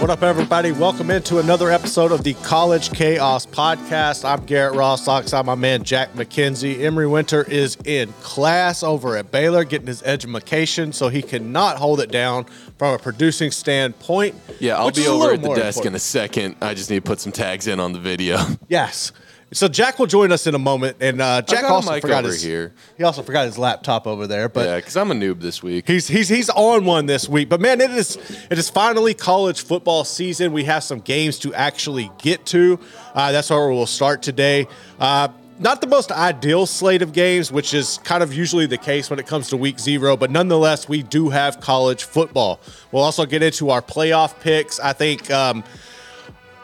What up, everybody? Welcome into another episode of the College Chaos Podcast. I'm Garrett Ross, alongside my man Jack McKenzie. Emery Winter is in class over at Baylor, getting his education, so he cannot hold it down from a producing standpoint. Yeah, I'll be over at the desk in a second. I just need to put some tags in on the video. Yes. So Jack will join us in a moment, and uh, Jack also forgot over his here. He also forgot his laptop over there, but yeah, because I'm a noob this week. He's he's he's on one this week, but man, it is it is finally college football season. We have some games to actually get to. Uh, that's where we'll start today. Uh, not the most ideal slate of games, which is kind of usually the case when it comes to week zero, but nonetheless, we do have college football. We'll also get into our playoff picks. I think. Um,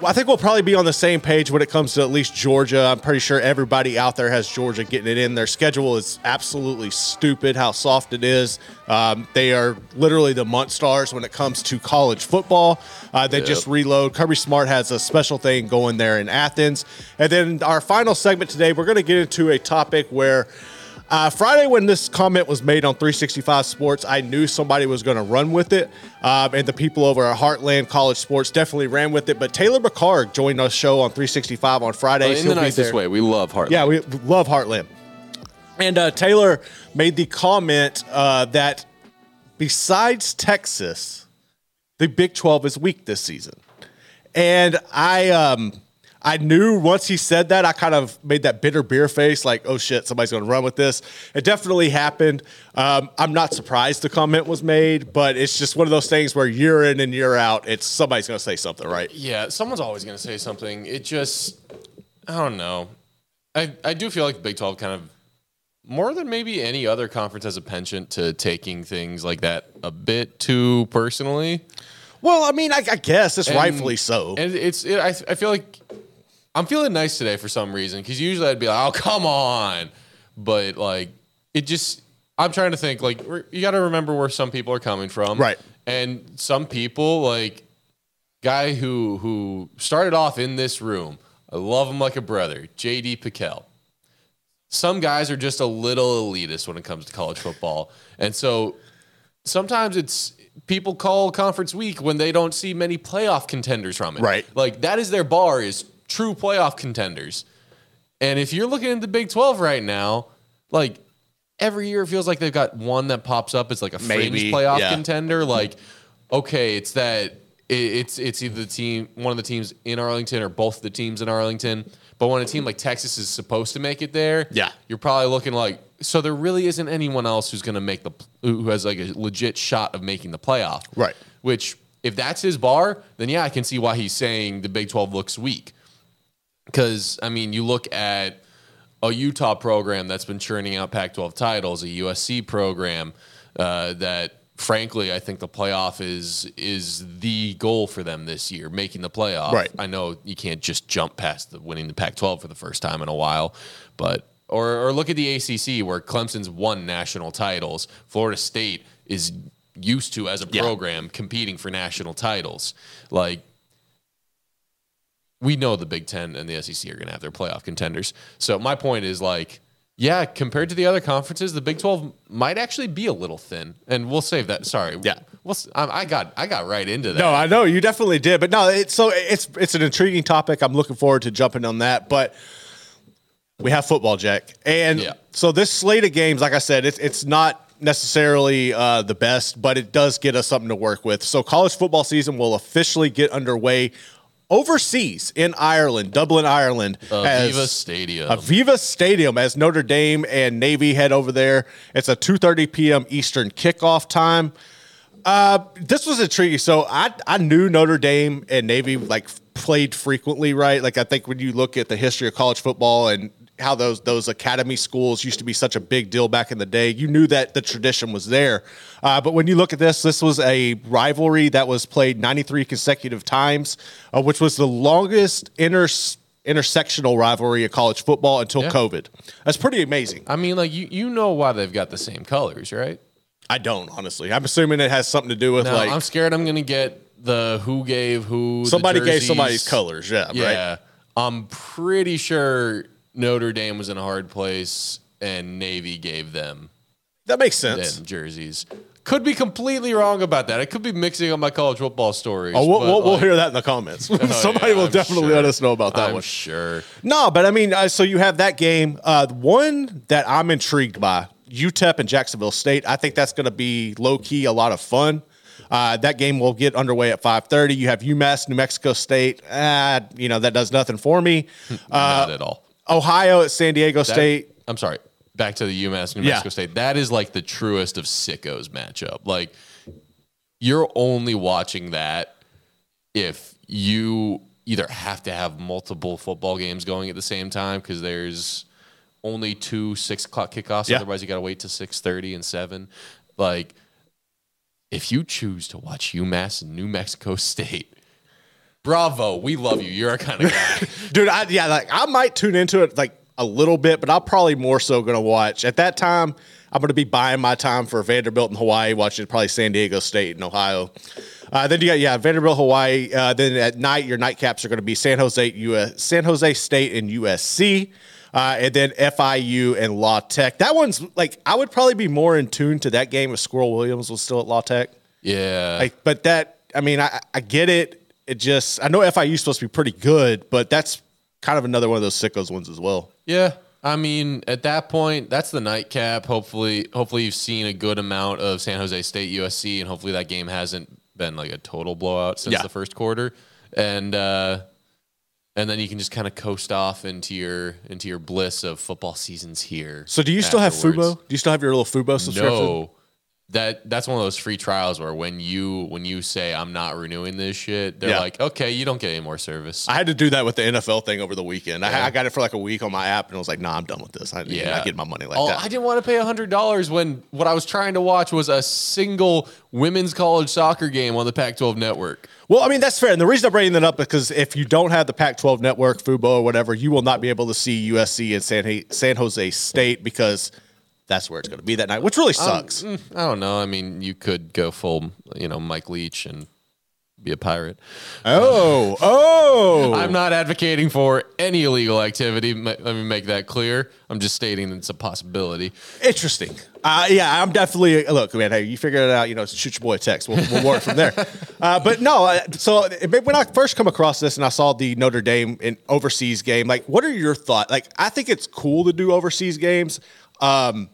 well, I think we'll probably be on the same page when it comes to at least Georgia. I'm pretty sure everybody out there has Georgia getting it in. Their schedule is absolutely stupid how soft it is. Um, they are literally the Monstars when it comes to college football. Uh, they Yep. just reload. Kirby Smart has a special thing going there in Athens. And then our final segment today, we're going to get into a topic where. Uh, Friday, when this comment was made on 365 Sports, I knew somebody was going to run with it. Um, and the people over at Heartland College Sports definitely ran with it. But Taylor McCarg joined our show on 365 on Friday. in the nicest way. We love Heartland. Yeah, we love Heartland. And uh, Taylor made the comment uh, that besides Texas, the Big 12 is weak this season. And I um I knew once he said that, I kind of made that bitter beer face, like, oh shit, somebody's going to run with this. It definitely happened. Um, I'm not surprised the comment was made, but it's just one of those things where year in and year out, it's somebody's going to say something, right? Yeah, someone's always going to say something. It just, I don't know. I, I do feel like the Big 12 kind of, more than maybe any other conference, has a penchant to taking things like that a bit too personally. Well, I mean, I, I guess it's And- rightfully so. And it's, it, I, I feel like I'm feeling nice today for some reason because usually I'd be like, oh, come on. But like, it just, I'm trying to think, like, you got to remember where some people are coming from. Right. And some people, like, guy who who started off in this room, I love him like a brother, JD Piquel. Some guys are just a little elitist when it comes to college football. And so sometimes it's people call conference week when they don't see many playoff contenders from it. Right. Like that is their bar is true playoff contenders. And if you're looking at the Big 12 right now, like every year it feels like they've got one that pops up as like a fringe Maybe, playoff yeah. contender. Like, okay, it's that it, it's it's either the team, one of the teams in Arlington or both the teams in Arlington. But when a team like Texas is supposed to make it there, Yeah. you're probably looking like so there really isn't anyone else who's going to make the who has like a legit shot of making the playoff. Right. Which if that's his bar, then yeah, I can see why he's saying the Big 12 looks weak. Cuz I mean, you look at a Utah program that's been churning out Pac-12 titles, a USC program uh, that frankly I think the playoff is is the goal for them this year, making the playoff. Right. I know you can't just jump past the winning the Pac-12 for the first time in a while, but or or look at the ACC where Clemson's won national titles, Florida State is used to as a Yeah. program competing for national titles. Like we know the Big Ten and the SEC are going to have their playoff contenders. So my point is like, yeah, compared to the other conferences, the Big Twelve might actually be a little thin, and we'll save that. Sorry, Yeah. we'll, I got I got right into that. No, I know you definitely did, but no, it's so it's it's an intriguing topic. I'm looking forward to jumping on that. But we have football, Jack, and Yeah. so this slate of games, like I said, it's it's not necessarily uh, the best, but it does get us something to work with. So college football season will officially get underway overseas in Ireland, Dublin, Ireland. Aviva Stadium. Aviva Stadium as Notre Dame and Navy head over there. It's a 2:30 p.m. Eastern kickoff time. Uh, this was intriguing. So I I knew Notre Dame and Navy like played frequently, right? Like I think when you look at the history of college football and how those those academy schools used to be such a big deal back in the day, you knew that the tradition was there. Uh, but when you look at this, this was a rivalry that was played 93 consecutive times, uh, which was the longest inter intersectional rivalry in college football until Yeah. COVID. That's pretty amazing. I mean, like you, you know why they've got the same colors, right? I don't honestly. I'm assuming it has something to do with Now, like I'm scared I'm gonna get the who gave who. the somebody gave somebody's colors. Yeah, right. Yeah, I'm pretty sure Notre Dame was in a hard place, and Navy gave them That makes sense. them jerseys. Could be completely wrong about that. I could be mixing up my college football stories. Oh, we'll, but, we'll, we'll hear that in the comments. Somebody yeah, will I'm definitely sure. let us know about that I'm one. sure. No, but I mean, uh, so you have that game. Uh, one that I'm intrigued by, UTEP and Jacksonville State. I think that's going to be low key a lot of fun. Uh, that game will get underway at 5:30. You have UMass, New Mexico State. Uh, you know that does nothing for me. Not at all. Ohio at San Diego That- State. I'm sorry. Back to the UMass New Yeah. Mexico State. That is like the truest of sickos matchup. Like you're only watching that if you either have to have multiple football games going at the same time because there's only two six o'clock kickoffs. Yeah. Otherwise, you got to wait to six thirty and seven. Like if you choose to watch UMass and New Mexico State. Bravo, we love you. You're our kind of guy. dude I, yeah like i might tune into it like a little bit but i'll probably more so gonna watch at that time i'm gonna be buying my time for vanderbilt in hawaii watching probably san diego state and ohio uh, then you got yeah vanderbilt hawaii uh, then at night your nightcaps are going to be san jose US, san jose state and usc uh, and then FIU and La Tech. That one's like I would probably be more in tune to that game if Squirrel Williams was still at La Tech. yeah. Like, but that, I mean, I, I get it. It just, I know FIU is supposed to be pretty good, but that's kind of another one of those sickos ones as well. Yeah. I mean, at that point, that's the nightcap. Hopefully, hopefully you've seen a good amount of San Jose State USC, and hopefully that game hasn't been like a total blowout since Yeah. the first quarter. And uh, and then you can just kind of coast off into your into your bliss of football seasons here. So, do you still have. Fubo? Do you still have your little Fubo subscription? No. That that's one of those free trials where when you when you say I'm not renewing this shit, they're Yeah. like, okay, you don't get any more service. I had to do that with the NFL thing over the weekend. I, I got it for like a week on my app, and I was like, "Nah, I'm done with this. I, yeah, Yeah. not getting my money like oh, that." I didn't want to pay hundred dollars when what I was trying to watch was a single women's college soccer game on the Pac-12 network. Well, I mean that's fair, and the reason I'm bringing that up is because if you don't have the Pac-12 network, Fubo or whatever, you will not be able to see USC and San, San Jose State because that's where it's going to be that night, which really sucks. I don't know. I mean, you could go full, you know, Mike Leach and be a pirate. oh, oh! I'm not advocating for any illegal activity. Let me make that clear. I'm just stating it's a possibility. Interesting. Uh, yeah, I'm definitely look, man. Hey, you figure it out. You know, shoot your boy a text. We'll, we'll work from there. Uh, but no, uh, so when I first come across this and I saw the Notre Dame in overseas game, like, what are your thoughts? Like, I think it's cool to do overseas games, um,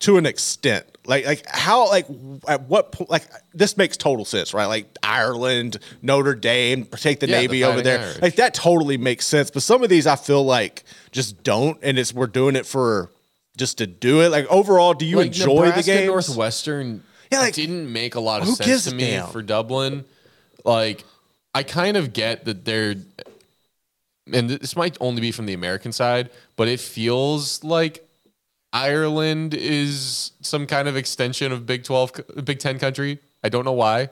to an extent. Like, like how, like, at what point? Like, this makes total sense, right? Like Ireland, Notre Dame, take the Yeah, the Navy over there. Irish. Like that totally makes sense. But some of these, I feel like just don't, and it's we're doing it for just to do it. Like overall, do you like enjoy Nebraska, the game? Northwestern Yeah, like, didn't make a lot of sense to me for Dublin. Like, I kind of get that they're, and this might only be from the American side, but it feels like Ireland is some kind of extension of Big Twelve, Big Ten country. I don't know why.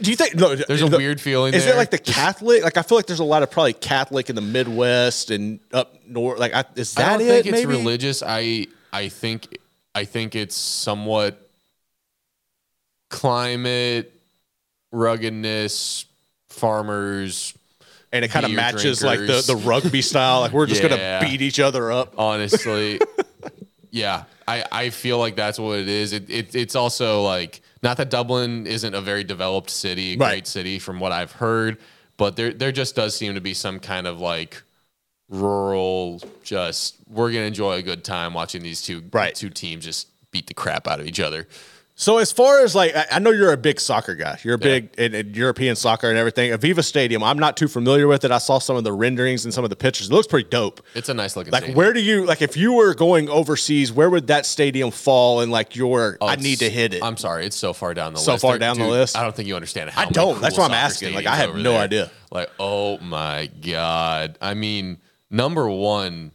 Do you think no, There's a the- weird feeling. Is there. it like the Catholic? Like I feel like there's a lot of probably Catholic in the Midwest and up north. Like I, is I that don't it? think it's maybe? religious. I I think I think it's somewhat climate, ruggedness, farmers. and it kind of matches like the the rugby style. Like we're just Yeah. gonna beat each other up. Honestly, yeah, I I feel like that's what it is. It, it it's also like not that Dublin isn't a very developed city, a Right. great city from what I've heard, but there there just does seem to be some kind of like rural. Just we're gonna enjoy a good time watching these two Right. two teams just beat the crap out of each other. So as far as like, I- know you're a big soccer guy. You're a big in, in European soccer and everything. Aviva Stadium. I'm not too familiar with it. I saw some of the renderings and some of the pictures. It looks pretty dope. It's a nice looking. Like, stadium. where do you like if you were going overseas? Where would that stadium fall in like your? Oh, I need to hit it. I'm sorry, it's so far down the So list. far There- down the list? I don't think you understand how I don't. That's cool why I'm asking. Like, I have no there. idea. Like, oh my god. I mean, number one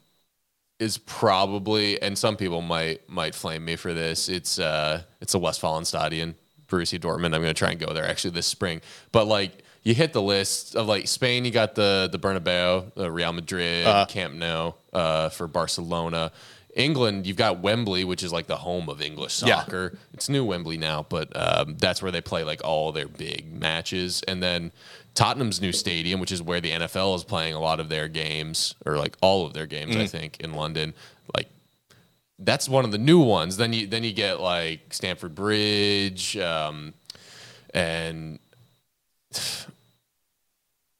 is probably, and some people might might flame me for this. It's uh, it's a Westfalenstadion, Borussia Dortmund. I'm going to try and go there actually this spring. But like, you hit the list of like Spain. You got the the Bernabeu, the Real Madrid, Uh-huh. Camp Nou uh, for Barcelona. England, you've got Wembley, which is like the home of English Yeah. soccer. It's new Wembley now, but um, that's where they play like all their big matches. And then Tottenham's new stadium, which is where the NFL is playing a lot of their games, or like all of their games, I think, in London. Like that's one of the new ones. Then you then you get like Stamford Bridge, um, and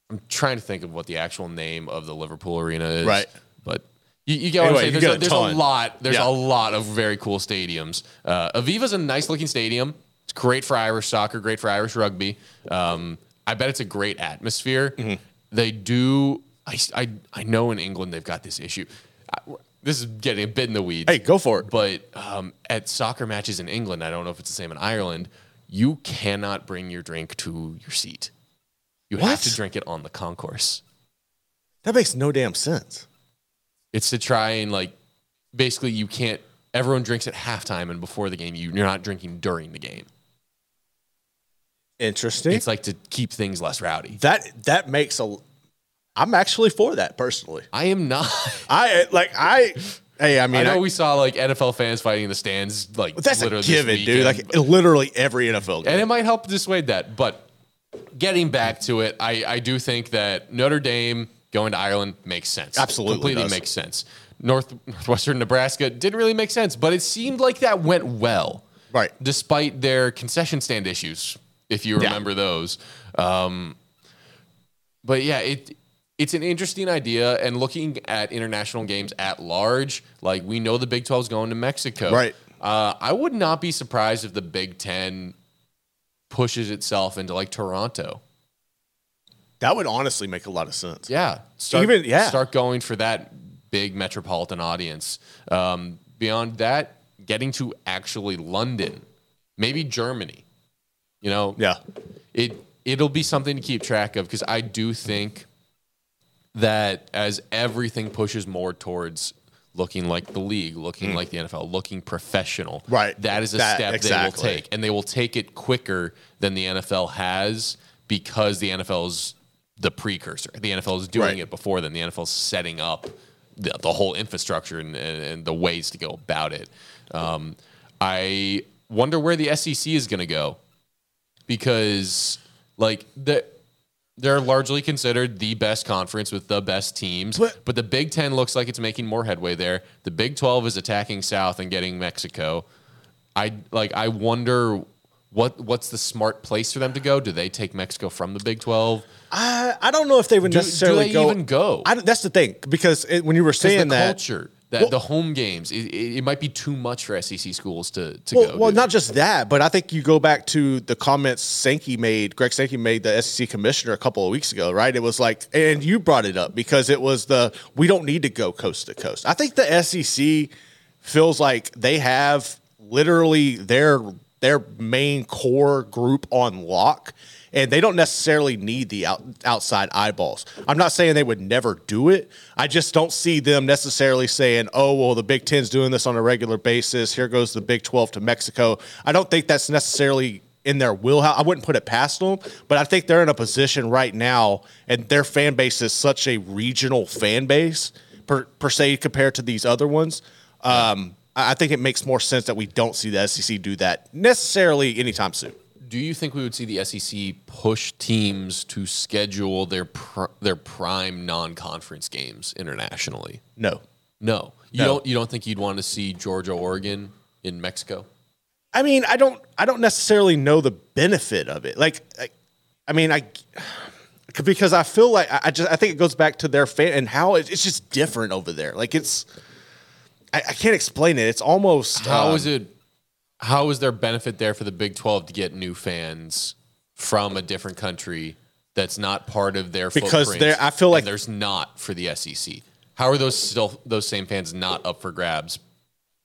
I'm trying to think of what the actual name of the Liverpool arena is. Right. But you, you get what Anyway, I'm saying. There's, a, a there's a lot. There's Yeah. a lot of very cool stadiums. Uh, Aviva's a nice looking stadium. It's great for Irish soccer, great for Irish rugby. Um, I bet it's a great atmosphere. Mm-hmm. They do. I, I, I know in England they've got this issue. I, this is getting a bit in the weeds. hey, go for it. But um, at soccer matches in England, I don't know if it's the same in Ireland. You cannot bring your drink to your seat. You have to drink it on the concourse. That makes no damn sense. It's to try and like basically you can't. Everyone drinks at halftime and before the game. You, you're not drinking during the game. Interesting. It's like to keep things less rowdy. that that makes a. I'm actually for that personally. I am not. I uh, like I. Hey, I mean, I know I- we saw like NFL fans fighting in the stands, like that's a literally this given, dude. Like literally every NFL game. and it might help dissuade that. But getting back to it, I, I do think that Notre Dame going to Ireland makes sense. Absolutely completely does. makes sense. North Northwestern Nebraska didn't really make sense, but it seemed like that went well, Right. Despite their concession stand issues, if you Yeah. remember those. Um, but yeah, it it's an interesting idea. And looking at international games at large, like we know the Big 12 is going to Mexico. Right. Uh, I would not be surprised if the Big Ten pushes itself into like Toronto. that would honestly make a lot of sense. Yeah. Start, Even- yeah. Start going for that big metropolitan audience. Um, beyond that, getting to actually London, maybe Germany. You know, Yeah. it it'll be something to keep track of because I do think that as everything pushes more towards looking like the league, looking like the NFL, looking professional. Right. That is a That- step exactly. they will take, and they will take it quicker than the NFL has because the NFL is the precursor. The NFL is doing Right. it before then. The NFL is setting up the, the whole infrastructure and, and, and the ways to go about it. Um, I wonder where the SEC is going to go because like the they're largely considered the best conference with the best teams. But- But, the Big Ten looks like it's making more headway there. The Big Twelve is attacking South and getting Mexico. I like. I wonder what what's the smart place for them to go. Do they take Mexico from the Big Twelve? I, I don't know if they would Do- do necessarily they go. even go? I, that's the thing because it, when you were saying that, culture, that Well- the home games, it, it, might be too much for SEC schools to to well, go. well, not just that, but I think you go back to the comments Sankey made, Greg Sankey made the SEC commissioner a couple of weeks ago, right? It was like, and you brought it up because it was the we don't need to go coast to coast. I think the SEC feels like they have literally their their main core group on lock. And they don't necessarily need the out, outside eyeballs. I'm not saying they would never do it. I just don't see them necessarily saying, "Oh, well, the Big Ten's doing this on a regular basis. Here goes the Big 12 to Mexico." I don't think that's necessarily in their wheelhouse. I wouldn't put it past them, but I think they're in a position right now, and their fan base is such a regional fan base per, per se compared to these other ones. Um, I think it makes more sense that we don't see the SEC do that necessarily anytime soon. Do you think we would see the SEC push teams to schedule their pr- their prime non-conference games internationally? No. No, you No. don't. You don't think you'd want to see Georgia, Oregon in Mexico? I mean, I don't I don't necessarily know the benefit of it. Like I, I mean, I because I feel like I just I think it goes back to their fan and how it, it's just different over there. Like it's I, I can't explain it. It's almost How um, is it? How is there benefit there for the Big Twelve to get new fans from a different country that's not part of their Because footprint, there- I feel like- and there's not for the SEC. How are those still those same fans not up for grabs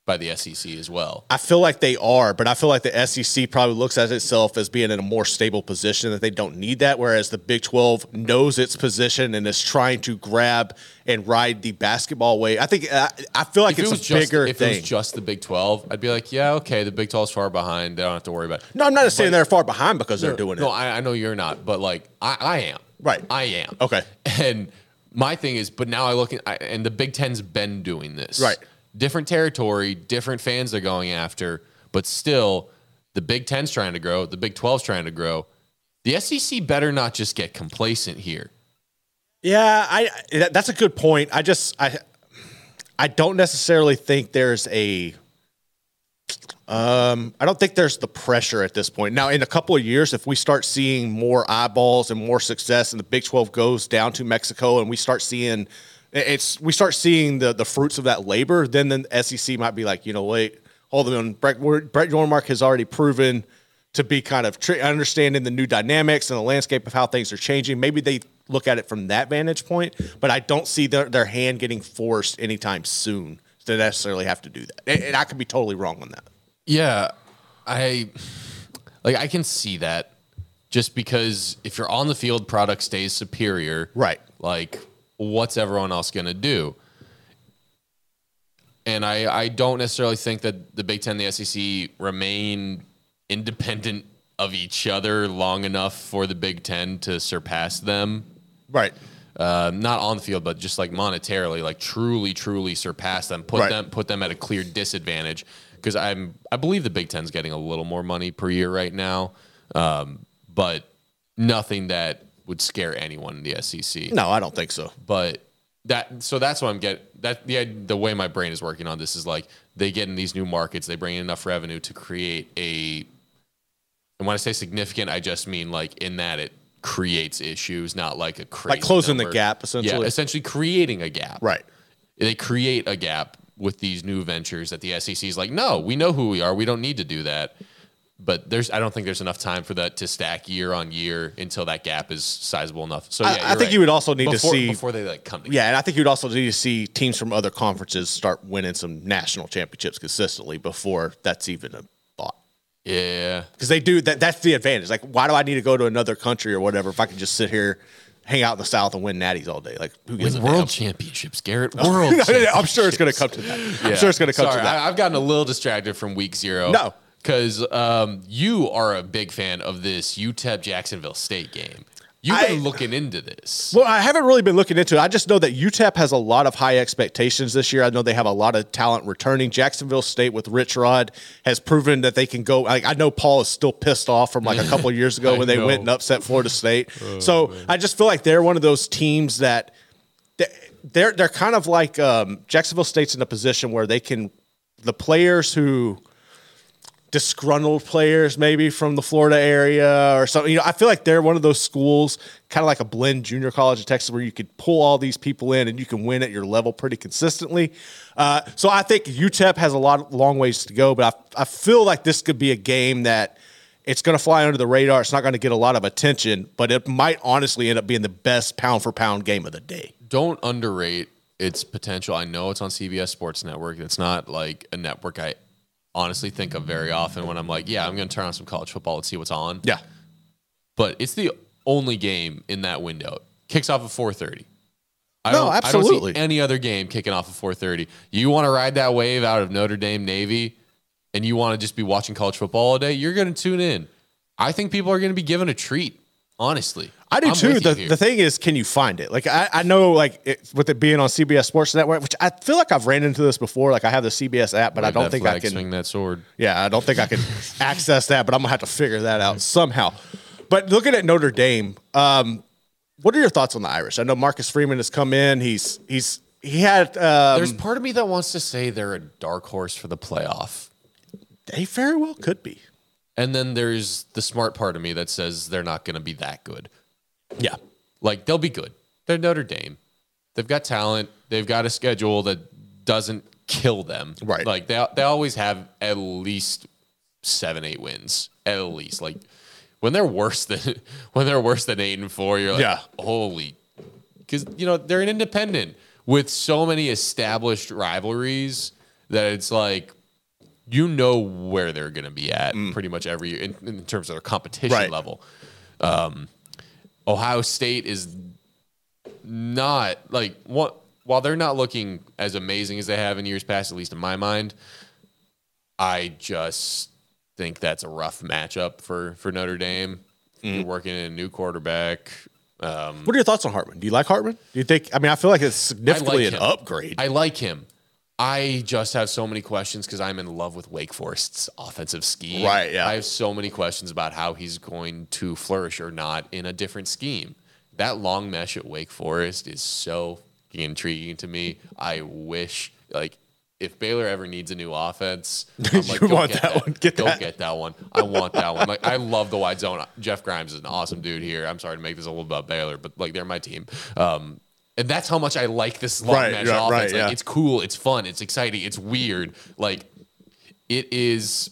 by the SEC as well? I feel like they are, but I feel like the SEC probably looks at itself as being in a more stable position that they don't need that. Whereas the Big 12 knows its position and is trying to grab and ride the basketball wave. I think I, I feel like If it's it a just bigger if thing. it was just the Big Twelve, I'd be like, yeah, okay, the Big 12's far behind. They don't have to worry about it. no, I'm not saying they're far behind because they're doing No, it. No, I, I know you're not, but like I, I am. Right. I am. Okay. And my thing is, but now I look at, I, and the Big Ten's been doing this. Right. Different territory, different fans they're going after, but still, the Big Ten's trying to grow, the Big 12's trying to grow. The SEC better not just get complacent here. Yeah, I that's a good point. I just I I don't necessarily think there's a um I don't think there's the pressure at this point. Now in a couple of years if we start seeing more eyeballs and more success and the Big 12 goes down to Mexico and we start seeing it's we start seeing the the fruits of that labor, then the SEC might be like, you know, wait, hold on. Brett, Brett Yormark has already proven to be kind of tri- understanding the new dynamics and the landscape of how things are changing. Maybe they look at it from that vantage point, but I don't see their, their hand getting forced anytime soon to necessarily have to do that. And, and I could be totally wrong on that. Yeah, I like I can see that just because if you're on the field, product stays superior. Right. Like, what's everyone else gonna do? And I, I don't necessarily think that the Big Ten and the SEC remain independent of each other long enough for the Big Ten to surpass them. Right. Uh, not on the field, but just like monetarily, like truly, truly surpass them, put Right. them, put them at a clear disadvantage. Because I'm, I believe the Big Ten's getting a little more money per year right now, um, but nothing that would scare anyone in the SEC. No, I don't think so. But that, so that's what I'm getting. That the the way my brain is working on this is like they get in these new markets, they bring in enough revenue to create a. And when I say significant, I just mean like in that it creates issues, not like a crazy like closing the gap, essentially. Yeah, essentially creating a gap. Right. They create a gap with these new ventures that the SEC is like, no, we know who we are. We don't need to do that. But there's, I don't think there's enough time for that to stack year on year until that gap is sizable enough. So I- yeah, I you're think right. you would also need to see- before they like come together. Yeah, and I think you'd also need to see teams from other conferences start winning some national championships consistently before that's even a thought. Yeah. Because they do that. That's the advantage. Like, why do I need to go to another country or whatever if I can just sit here, hang out in the South, and win natties all day? Like, who gives a damn? world championships, Garrett. World. I'm sure it's going to come to that. I'm sure it's going to come Sorry, to that. I, I've gotten a little distracted from week zero. No. Because um, you are a big fan of this UTEP Jacksonville State game. You've I- been looking into this. Well, I haven't really been looking into it. I just know that UTEP has a lot of high expectations this year. I know they have a lot of talent returning. Jacksonville State with Rich Rod has proven that they can go. Like, I know Paul is still pissed off from like a couple of years ago when they know. went and upset Florida State. so I just feel like they're one of those teams that they're they're kind of like um, Jacksonville State's in a position where they can the players who disgruntled players maybe from the Florida area or something. You know, I feel like they're one of those schools, kind of like a blend junior college in Texas, where you could pull all these people in and you can win at your level pretty consistently. Uh, so I think UTEP has a lot long ways to go, but I, I feel like this could be a game that it's going to fly under the radar. It's not going to get a lot of attention, but it might honestly end up being the best pound for pound game of the day. Don't underrate its potential. I know it's on CBS Sports Network. It's not like a network I honestly think of very often when I'm like, yeah, I'm going to turn on some college football and see what's on. Yeah. But it's the only game in that window. Kicks off at 4:30. I No, don't, I absolutely. don't see any other game kicking off at 4:30. You want to ride that wave out of Notre Dame Navy, and you want to just be watching college football all day. You're going to tune in. I think people are going to be given a treat. Honestly, I do I'm too. The, the thing is, can you find it? Like I, I know, like it, with it being on CBS Sports Network, which I feel like I've ran into this before. Like I have the CBS app, but I don't think I can. swing that sword. Yeah, I don't think I can access that, but I'm gonna have to figure that out somehow. But looking at Notre Dame, um, what are your thoughts on the Irish? I know Marcus Freeman has come in. He's he's he had um, There's part of me that wants to say they're a dark horse for the playoff. They very well could be. And then there's the smart part of me that says they're not going to be that good. Yeah, Like they'll be good. They're Notre Dame. They've got talent. They've got a schedule that doesn't kill them. Right. Like they they always have at least seven, eight wins. At least. Like when they're worse than when they're worse than eight and four, you're like, Yeah. holy because you know they're an independent with so many established rivalries that it's like you know where they're going to be at pretty much every in, in terms of their competition Right. level. Um, Ohio State is not like what while they're not looking as amazing as they have in years past, at least in my mind. I just think that's a rough matchup for for Notre Dame. You're working in a new quarterback. Um, What are your thoughts on Hartman? Do you like Hartman? Do you think? I mean, I feel like it's significantly him. an upgrade. I like him. I just have so many questions because I'm in love with Wake Forest's offensive scheme. Right, yeah. I have so many questions about how he's going to flourish or not in a different scheme. That long mesh at Wake Forest is so intriguing to me. I wish, like, if Baylor ever needs a new offense, I'm like, You want get that one. Get go that. get that one. I want that one. Like, I love the wide zone. Jeff Grimes is an awesome dude here. I'm sorry to make this a little about Baylor, but like, they're my team. Um, and that's how much I like this long Right, mesh yeah, offense. right, Like, yeah. It's cool. It's fun. It's exciting. It's weird. Like, it is.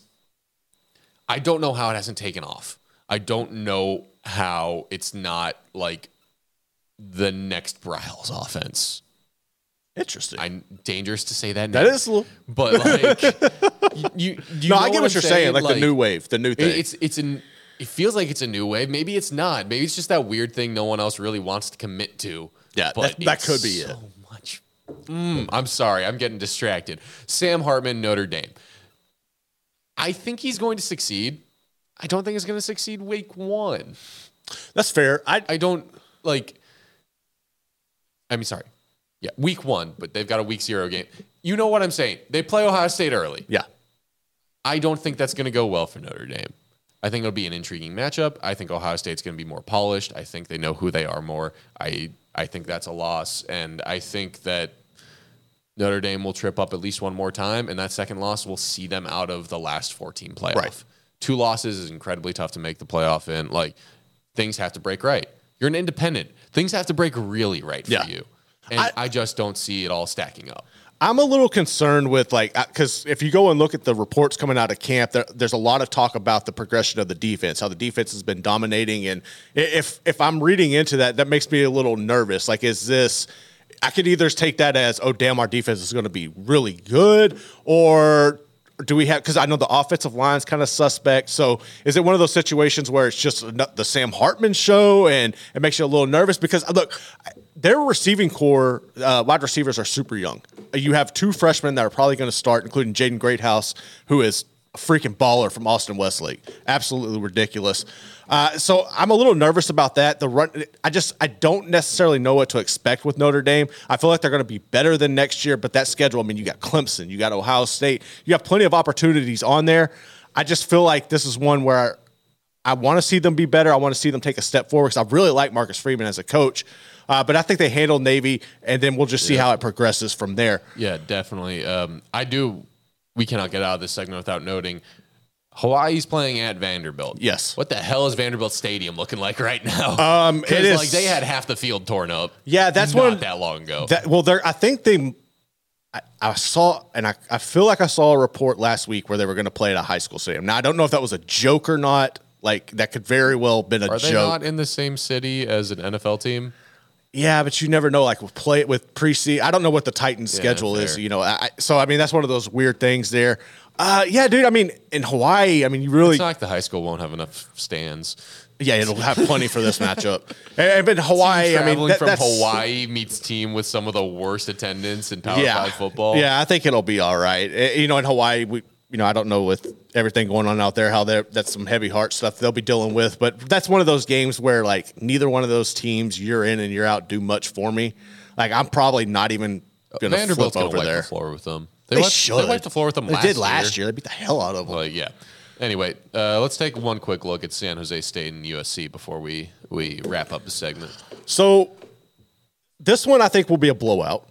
I don't know how it hasn't taken off. I don't know how it's not like the next Briles offense. Interesting. I'm dangerous to say that. that name, is a little. but like you, you, you No, know I get what, you're saying. Like, the new wave, the new thing. It's it's an. It feels like it's a new wave. Maybe it's not. Maybe it's just that weird thing no one else really wants to commit to. Yeah, but that- that could be so it. Much. Mm, I'm sorry. I'm getting distracted. Sam Hartman, Notre Dame. I think he's going to succeed. I don't think he's going to succeed week one. That's fair. I I don't like. I mean, sorry. Yeah, week one, but they've got a week zero game. You know what I'm saying? They play Ohio State early. yeah. I don't think that's going to go well for Notre Dame. I think it'll be an intriguing matchup. I think Ohio State's going to be more polished. I think they know who they are more. I I think that's a loss, and I think that Notre Dame will trip up at least one more time, and that second loss will see them out of the last 14 playoff. Right. Two losses is incredibly tough to make the playoff in. Like things have to break right. You're an independent. Things have to break really right for Yeah. you, and I- I just don't see it all stacking up. I'm a little concerned with like uh, because if you go and look at the reports coming out of camp, there, there's a lot of talk about the progression of the defense, how the defense has been dominating, and if if I'm reading into that, that makes me a little nervous. Like, is this? I could either take that as, oh damn, our defense is going to be really good, or do we have? Because I know the offensive line's kind of suspect. So is it one of those situations where it's just the Sam Hartman show and it makes you a little nervous? Because uh, look, their receiving core, uh, wide receivers are super young. You have two freshmen that are probably going to start, including Jaden Greathouse, who is a freaking baller from Austin Westlake. Absolutely ridiculous. Uh, so I'm a little nervous about that. The run, I just I don't necessarily know what to expect with Notre Dame. I feel like they're going to be better than next year, but that schedule. I mean, you got Clemson, you got Ohio State, you have plenty of opportunities on there. I just feel like this is one where I want to see them be better. I want to see them take a step forward because I really like Marcus Freeman as a coach. Uh, but I think they handle Navy, and then we'll just see how it progresses from there. Yeah, definitely. Um, I do. We cannot get out of this segment without noting Hawaii's playing at Vanderbilt. Yes. What the hell is Vanderbilt Stadium looking like right now? Um, it is- like they had half the field torn up. Yeah, that's not one- that long ago. That well, there. I think they. I, I saw, and I, I feel like I saw a report last week where they were going to play at a high school stadium. Now I don't know if that was a joke or not. Like that could very well have been a Are they joke. not in the same city as an NFL team? Yeah, but you never know. Like with play with pre I don't know what the Titans' schedule is. You know, I, so I mean that's one of those weird things there. Uh, yeah, dude. I mean, in Hawaii, I mean, you really, It's not like the high school won't have enough stands. yeah, it'll have plenty for this matchup. And, and in Hawaii, I mean, Traveling that- from that's- Hawaii meets team with some of the worst attendance in Power yeah, Five football. Yeah, I think it'll be all right. Eh, You know, in Hawaii, we, you know, I don't know with everything going on out there how they're that's some heavy heart stuff they'll be dealing with. But that's one of those games where like neither one of those teams, you're in and you're out, do much for me. Like I'm probably not even gonna Vanderbilt's flip gonna over wipe there. the floor with them. They, wiped, should. They wiped the floor with them. They last did last year. They beat the hell out of them. Like, yeah. Anyway, uh, let's take one quick look at San Jose State and USC before we we wrap up the segment. So this one I think will be a blowout.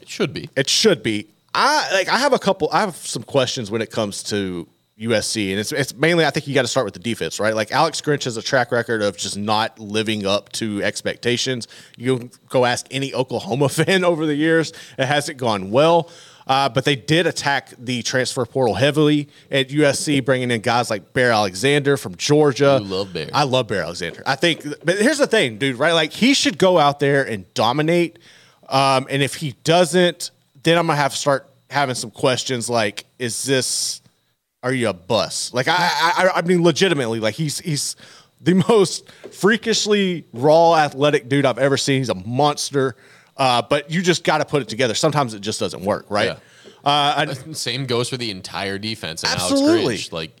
It should be. It should be. I like I have a couple I have some questions when it comes to USC, and it's it's mainly I think you got to start with the defense, right? Like Alex Grinch has a track record of just not living up to expectations. You can go ask any Oklahoma fan over the years; it hasn't gone well. Uh, but they did attack the transfer portal heavily at USC, bringing in guys like Bear Alexander from Georgia. You love Bear. I love Bear Alexander. I think, but here's the thing, dude. Right? Like he should go out there and dominate. Um, and if he doesn't, then I'm gonna have to start having some questions. Like, is this? Are you a bus? Like I, I, I mean, legitimately, like he's he's the most freakishly raw athletic dude I've ever seen. He's a monster. Uh, but you just got to put it together. Sometimes it just doesn't work, right? Yeah. Uh, I, Same goes for the entire defense and Absolutely. Alex Grinch. Like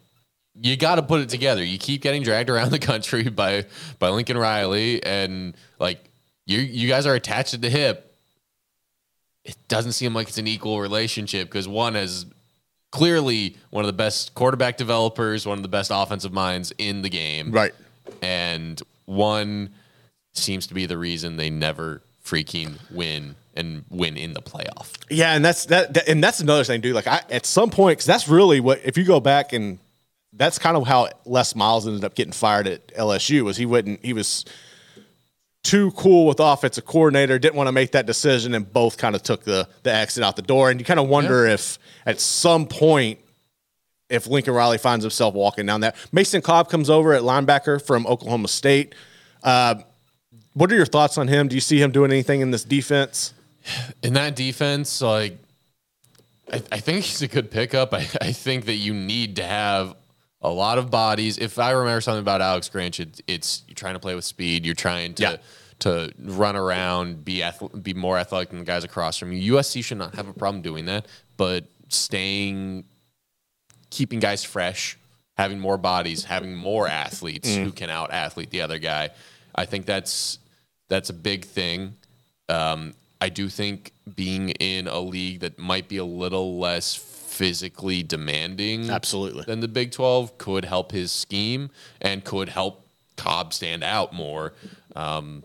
you got to put it together. You keep getting dragged around the country by by Lincoln Riley, and like you you guys are attached at the hip. It doesn't seem like it's an equal relationship because one is clearly one of the best quarterback developers, one of the best offensive minds in the game, right. and one seems to be the reason they never freaking win and win in the playoff. Yeah, and that's that, that- and that's another thing, dude. Like I, at some point, because that's really what if you go back and that's kind of how Les Miles ended up getting fired at LSU was he wouldn't he was too cool with offensive coordinator, didn't want to make that decision, and both kind of took the the exit out the door. And you kind of wonder if at some point if Lincoln Riley finds himself walking down that. Mason Cobb comes over at linebacker from Oklahoma State. Uh, what are your thoughts on him? Do you see him doing anything in this defense? in that defense, like I, I think he's a good pickup. I, I think that you need to have a lot of bodies. If I remember something about Alex Grinch, it, it's you're trying to play with speed. You're trying to Yeah. to run around, be ath- be more athletic than the guys across from you. USC should not have a problem doing that, but staying, keeping guys fresh, having more bodies, having more athletes who can out athlete the other guy. I think that's that's a big thing. Um, I do think being in a league that might be a little less physically demanding Absolutely. than the Big 12 could help his scheme and could help Cobb stand out more. Um,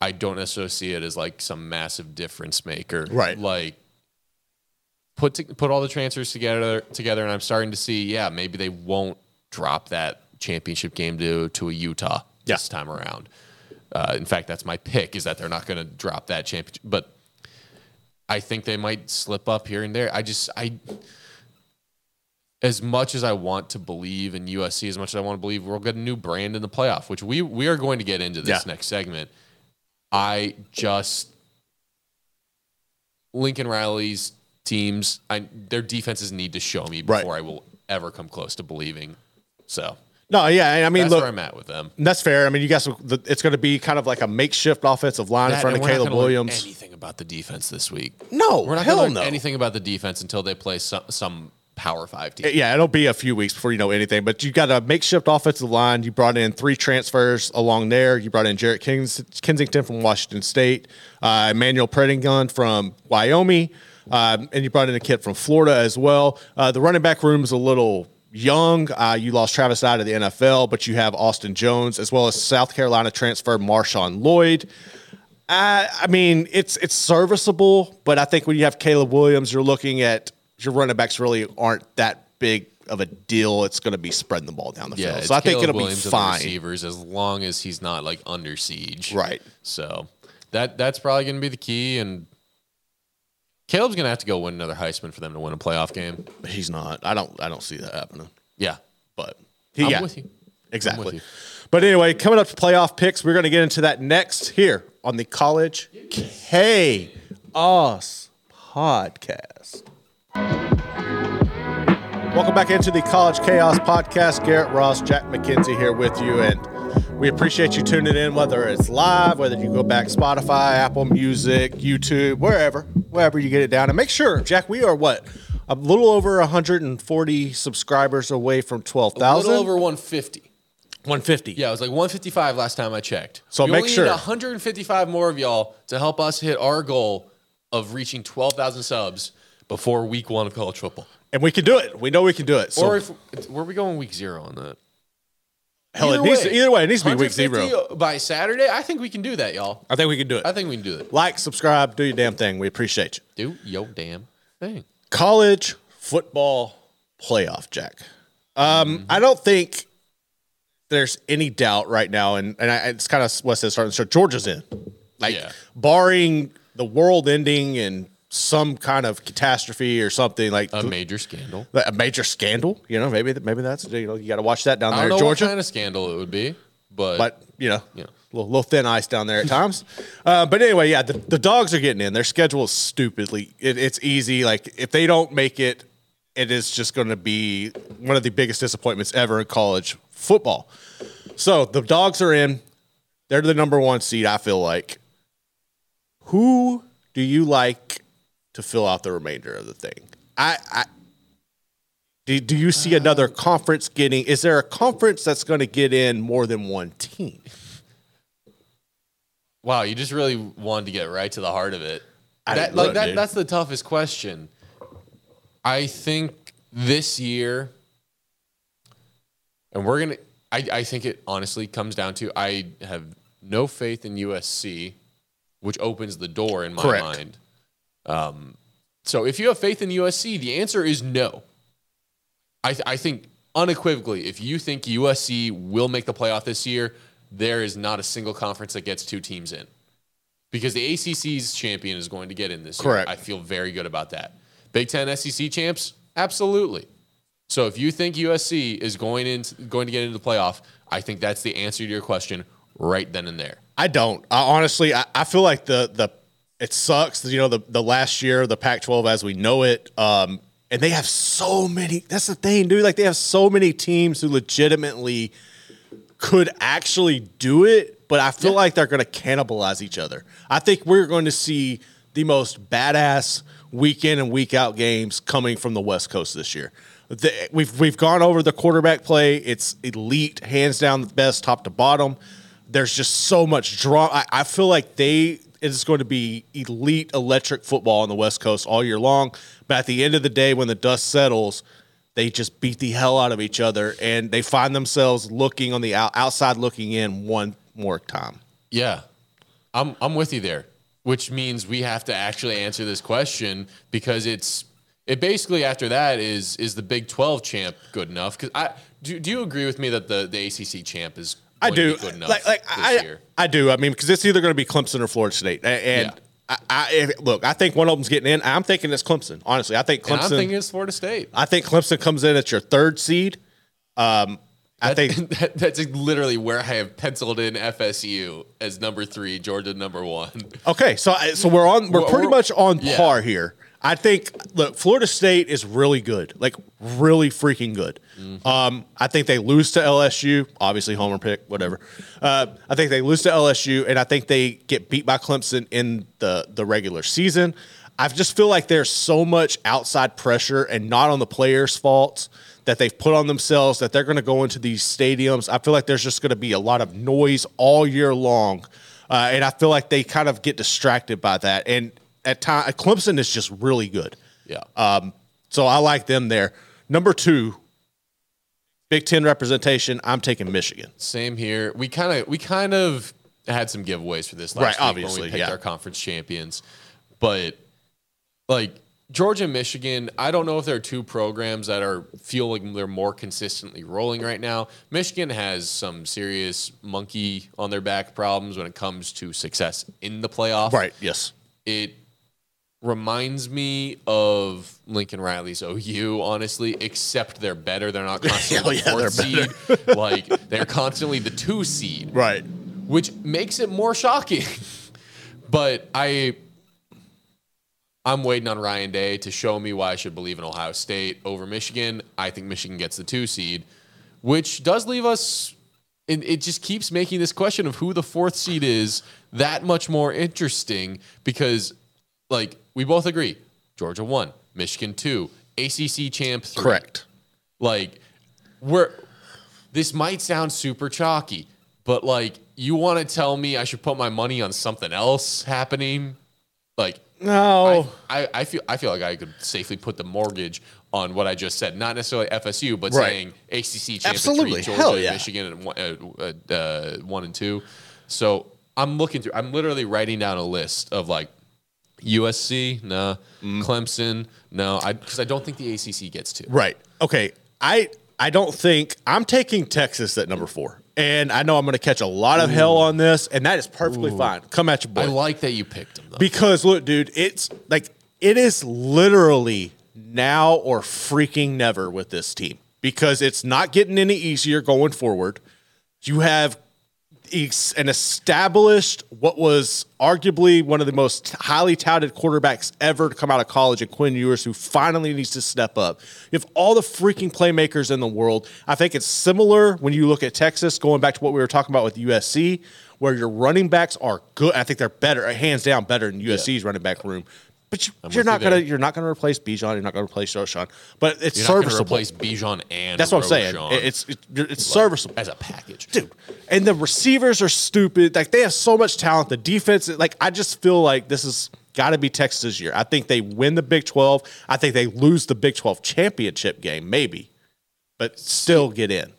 I don't necessarily see it as like some massive difference maker. Right. Like put to, put all the transfers together together and I'm starting to see yeah, maybe they won't drop that championship game to to a Utah Yeah. this time around. Uh, in fact, that's my pick is that they're not going to drop that championship, but I think they might slip up here and there. I just I as much as I want to believe in USC, as much as I want to believe we'll get a new brand in the playoff, which we we are going to get into this Yeah. next segment. I just Lincoln Riley's teams, I their defenses need to show me Right. before I will ever come close to believing. So No, yeah, I mean, that's look, where I'm at with them. that's fair. I mean, you guys, it's going to be kind of like a makeshift offensive line in front of Caleb Williams. Anything about the defense this week? No, We're not going to no. anything about the defense until they play some, some Power Five team. Yeah, it'll be a few weeks before you know anything. But you got a makeshift offensive line. You brought in three transfers along there. You brought in Jarrett Kings, Kensington from Washington State, uh, Emmanuel Pregnon from Wyoming, um, and you brought in a kid from Florida as well. Uh, the running back room is a little young. Uh, you lost Travis out of the NFL, but you have Austin Jones as well as South Carolina transfer Marshawn Lloyd. I, I mean, it's it's serviceable, but I think when you have Caleb Williams, you're looking at your running backs really aren't that big of a deal. It's going to be spreading the ball down the Yeah, field, so I think it'll Williams be fine. receivers as long as he's not like under siege. Right. So that that's probably going to be the key. And Caleb's going to have to go win another Heisman for them to win a playoff game. He's not. I don't. I don't see that happening. Yeah, But he, I'm yeah, with you. exactly. you. But anyway, coming up to playoff picks, we're going to get into that next here on the College Chaos podcast. Welcome back into the College Chaos podcast. Garrett Ross, Jack McKenzie here with you, and we appreciate you tuning in, whether it's live, whether you go back Spotify, Apple Music, YouTube, wherever, wherever you get it down. And make sure, Jack, we are what a little over 140 subscribers away from 12,000. A 12,000. little over 150. 150. Yeah, it was like 155 last time I checked. So we make only sure. need 155 more of y'all to help us hit our goal of reaching 12,000 subs before week one of college football. And we can do it. We know we can do it. So or if were we going week zero on that? Hell, it Either needs way, to, either way, it needs to be week zero. by Saturday. I think we can do that, y'all. I think we can do it. I think we can do it. like, subscribe, do your damn thing. We appreciate you. Do yo damn thing. College football playoff, Jack. Um, I don't think there's any doubt right now, and and I, it's kind of what says starting. So Georgia's in, like Yeah. barring the world ending and some kind of catastrophe or something like A major scandal. a major scandal. You know, maybe maybe that's you know you got to watch that down I there, don't in know Georgia. what kind of scandal it would be, but, but you know, Yeah. little, little thin ice down there at times. uh, but anyway, yeah, the, the dogs are getting in. Their schedule is stupidly. It, it's easy. Like if they don't make it, it is just going to be one of the biggest disappointments ever in college football. So the dogs are in. They're the number one seed. I feel like. Who do you like to fill out the remainder of the thing? I, I do, do you see another uh. conference getting? Is there a conference that's going to get in more than one team? wow, you just really wanted to get right to the heart of it. I That, like that, dude. that's the toughest question. I think this year, and we're gonna. I, I think it honestly comes down to I have no faith in USC, which opens the door in my Correct. mind. Um, so if you have faith in USC, the answer is no. I, th- I think unequivocally, if you think USC will make the playoff this year, there is not a single conference that gets two teams in. Because the ACC's champion is going to get in this Correct. year. I feel very good about that. Big Ten SEC champs, absolutely. So if you think USC is going in, going to get into the playoff, I think that's the answer to your question right then and there. I don't. I honestly, I, I feel like the the it sucks. You know, the the last year the Pac-12 as we know it, um, and they have so many. That's the thing, dude. Like they have so many teams who legitimately could actually do it, but I feel Yeah. like they're going to cannibalize each other. I think we're going to see the most badass week in and week out games coming from the West Coast this year. The- we've we've gone over the quarterback play. It's elite, hands down the best, top to bottom. There's just so much draw. I, I feel like they is going to be elite electric football on the West Coast all year long. But at the end of the day, when the dust settles, they just beat the hell out of each other and they find themselves looking on the out, outside looking in one more time. Yeah, I'm I'm with you there, which means we have to actually answer this question because it's it basically after that is is the Big Twelve champ good enough? Because I do, do you agree with me that the the ACC champ is I do. Like, like this I, year? I do. I mean, because it's either going to be Clemson or Florida State. And Yeah. I, I if, look, I think one of them's getting in. I'm thinking it's Clemson. Honestly, I think Clemson. And I'm thinking it's Florida State. I think Clemson comes in at your third seed. Um, I That- think that, that's literally where I have penciled in FSU as number three, Georgia number one. Okay, so I- so we're on. We're Well, pretty we're- much on yeah. par here. I think. Look, Florida State is really good, like really freaking good. Mm-hmm. Um, I think they lose to LSU. Obviously, homer pick, whatever. Uh, I think they lose to LSU, and I think they get beat by Clemson in the the regular season. I just feel like there's so much outside pressure, and not on the players' faults that they've put on themselves that they're going to go into these stadiums. I feel like there's just going to be a lot of noise all year long. Uh, and I feel like they kind of get distracted by that. And at time, Clemson is just really good. Yeah. Um, so I like them there. Number two, Big Ten representation. I'm taking Michigan. Same here. We kind of we kind of had some giveaways for this last Right, week when obviously, we picked yeah. our conference champions, but like Georgia, Michigan, I don't know if there are two programs that are feel like they're more consistently rolling right now. Michigan has some serious monkey on their back problems when it comes to success in the playoff. Right. Yes. It reminds me of Lincoln Riley's OU, honestly, except they're better. They're not constantly yeah, oh, fourth seed. like they're constantly the two seed Right. which makes it more shocking. but I I'm waiting on Ryan Day to show me why I should believe in Ohio State over Michigan. I think Michigan gets the 2 seed, which does leave us and it just keeps making this question of who the fourth seed is that much more interesting because like we both agree Georgia 1, Michigan 2, ACC champ 3. Correct. Like, we're this might sound super chalky, but like, you want to tell me I should put my money on something else happening? Like, No. I, I, I feel I feel like I could safely put the mortgage on what I just said, not necessarily FSU, but Right. saying ACC champ Absolutely. three, Georgia, Hell yeah. Michigan, and one, uh, uh, uh, one and two. So I'm looking through. I'm literally writing down a list of like USC, no, Mm. Clemson, no, I because I don't think the ACC gets to. Right. okay, I I don't think I'm taking Texas at number four, and I know I'm going to catch a lot of hell on this, and that is perfectly fine. Come at your boy. I like that you picked them though. Because look, dude, it's like it is literally now or freaking never with this team because it's not getting any easier going forward. You have ex- an established what was arguably one of the most highly touted quarterbacks ever to come out of college in Quinn Ewers who finally needs to step up. You have all the freaking playmakers in the world. I think it's similar when you look at Texas going back to what we were talking about with USC where your running backs are good. I think they're better, hands down better than USC's running back room. But you, you're not you gonna you're not gonna replace Bijan. You're not gonna replace Roschon. But it's You're not serviceable. replace Bijan and That's what I'm saying. It- It's it's, it's serviceable, as a package. dude. And the receivers are stupid. Like they have so much talent. The defense, like I just feel like this is got to be Texas' year. I think they win the Big 12. I think they lose the Big 12 championship game, maybe, but still get in.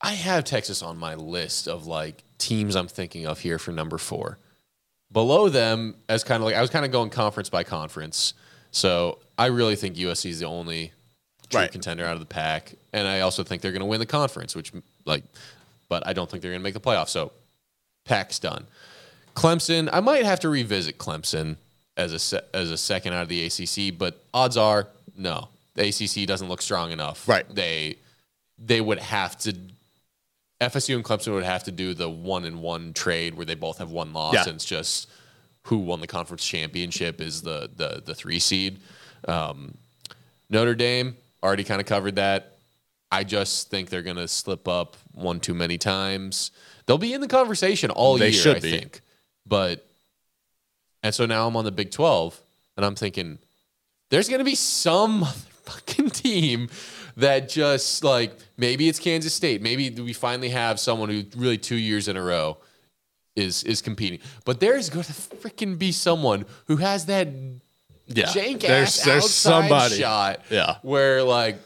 I have Texas on my list of like teams I'm thinking of here for number four. Below them, as kind of like I was kind of going conference by conference. So I really think USC is the only true Right. contender out of the pack, and I also think they're going to win the conference. Which like, but I don't think they're going to make the playoffs. So pack's done. Clemson, I might have to revisit Clemson as a se- as a second out of the ACC, but odds are no. The ACC doesn't look strong enough. Right. They they would have to FSU and Clemson would have to do the one and one trade where they both have one loss Yeah. and it's just who won the conference championship is the the the three seed. Um, Notre Dame already kind of covered that. I just think they're going to slip up one too many times. They'll be in the conversation all They year, should I be. think. But and so now I'm on the Big 12 and I'm thinking there's going to be some fucking team that just like maybe it's Kansas State. Maybe we finally have someone who really 2 years in a row is is competing. But there's going to freaking be someone who has that Yeah, jank there's ass there's outside somebody. shot. Yeah. Where like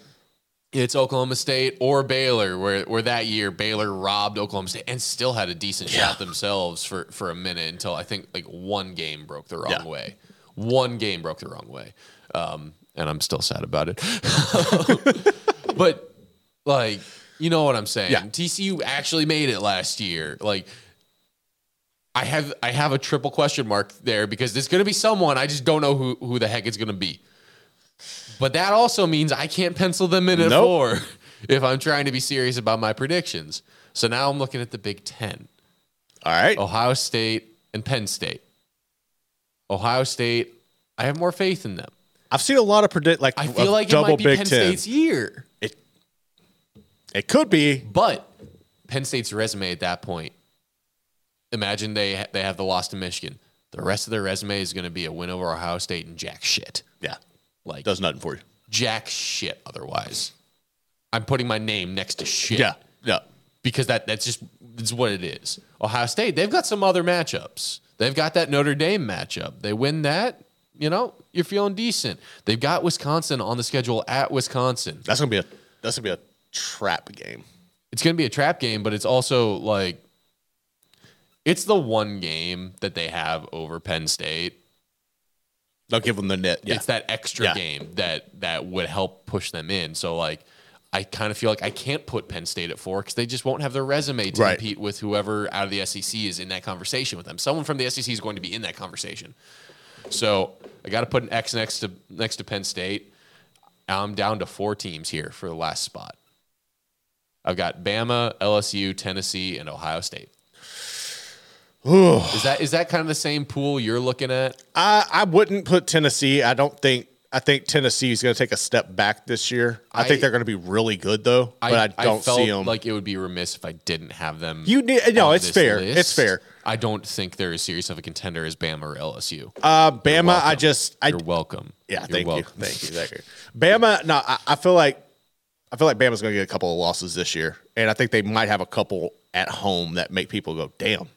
it's Oklahoma State or Baylor, where where that year Baylor robbed Oklahoma State and still had a decent shot themselves for for a minute until I think like one game broke the wrong Yeah. way. One game broke the wrong way, um, and I'm still sad about it. but like, you know what I'm saying? Yeah. TCU actually made it last year. Like, I have I have a triple question mark there because there's going to be someone I just don't know who who the heck it's going to be. But that also means I can't pencil them in at Nope. four if I'm trying to be serious about my predictions. So now I'm looking at the Big Ten: All right. Ohio State and Penn State. Ohio State, I have more faith in them. I've seen a lot of predict like I feel like it double might be Big Penn Ten. State's year. It could be. But Penn State's resume at that point, imagine they they have the loss to Michigan. The rest of their resume is going to be a win over Ohio State and jack shit. Yeah, Like does nothing for you. jack shit. Otherwise, I'm putting my name next to shit. Yeah, yeah. because that that's just it's what it is. Ohio State, they've got some other matchups. They've got that Notre Dame matchup. They win that, you know, you're feeling decent. They've got Wisconsin on the schedule at Wisconsin. That's gonna be a that's gonna be a trap game. it's going to be a trap game, but it's also like it's the one game that they have over Penn State. They'll give them the net. Yeah, It's that extra Yeah. game that that would help push them in. So like I kind of feel like I can't put Penn State at four because they just won't have their resume to Right. compete with whoever out of the SEC is in that conversation with them. Someone from the SEC is going to be in that conversation. So I got to put an X next to next to Penn State. I'm down to four teams here for the last spot. I've got Bama, LSU, Tennessee, and Ohio State. is that is that kind of the same pool you're looking at? I I wouldn't put Tennessee. I don't think. I think Tennessee is going to take a step back this year. I, think they're going to be really good though, but I, don't felt see them. like it would be remiss if I didn't have them. You need- no, it's fair. It's fair. I don't think they're as serious of a contender as Bama or LSU. uh, Bama, I just I You're welcome. yeah, You're thank welcome. you, thank you, thank you. Bama, no, I, I feel like I feel like Bama's going to get a couple of losses this year, and I think they might have a couple at home that make people go, "Damn,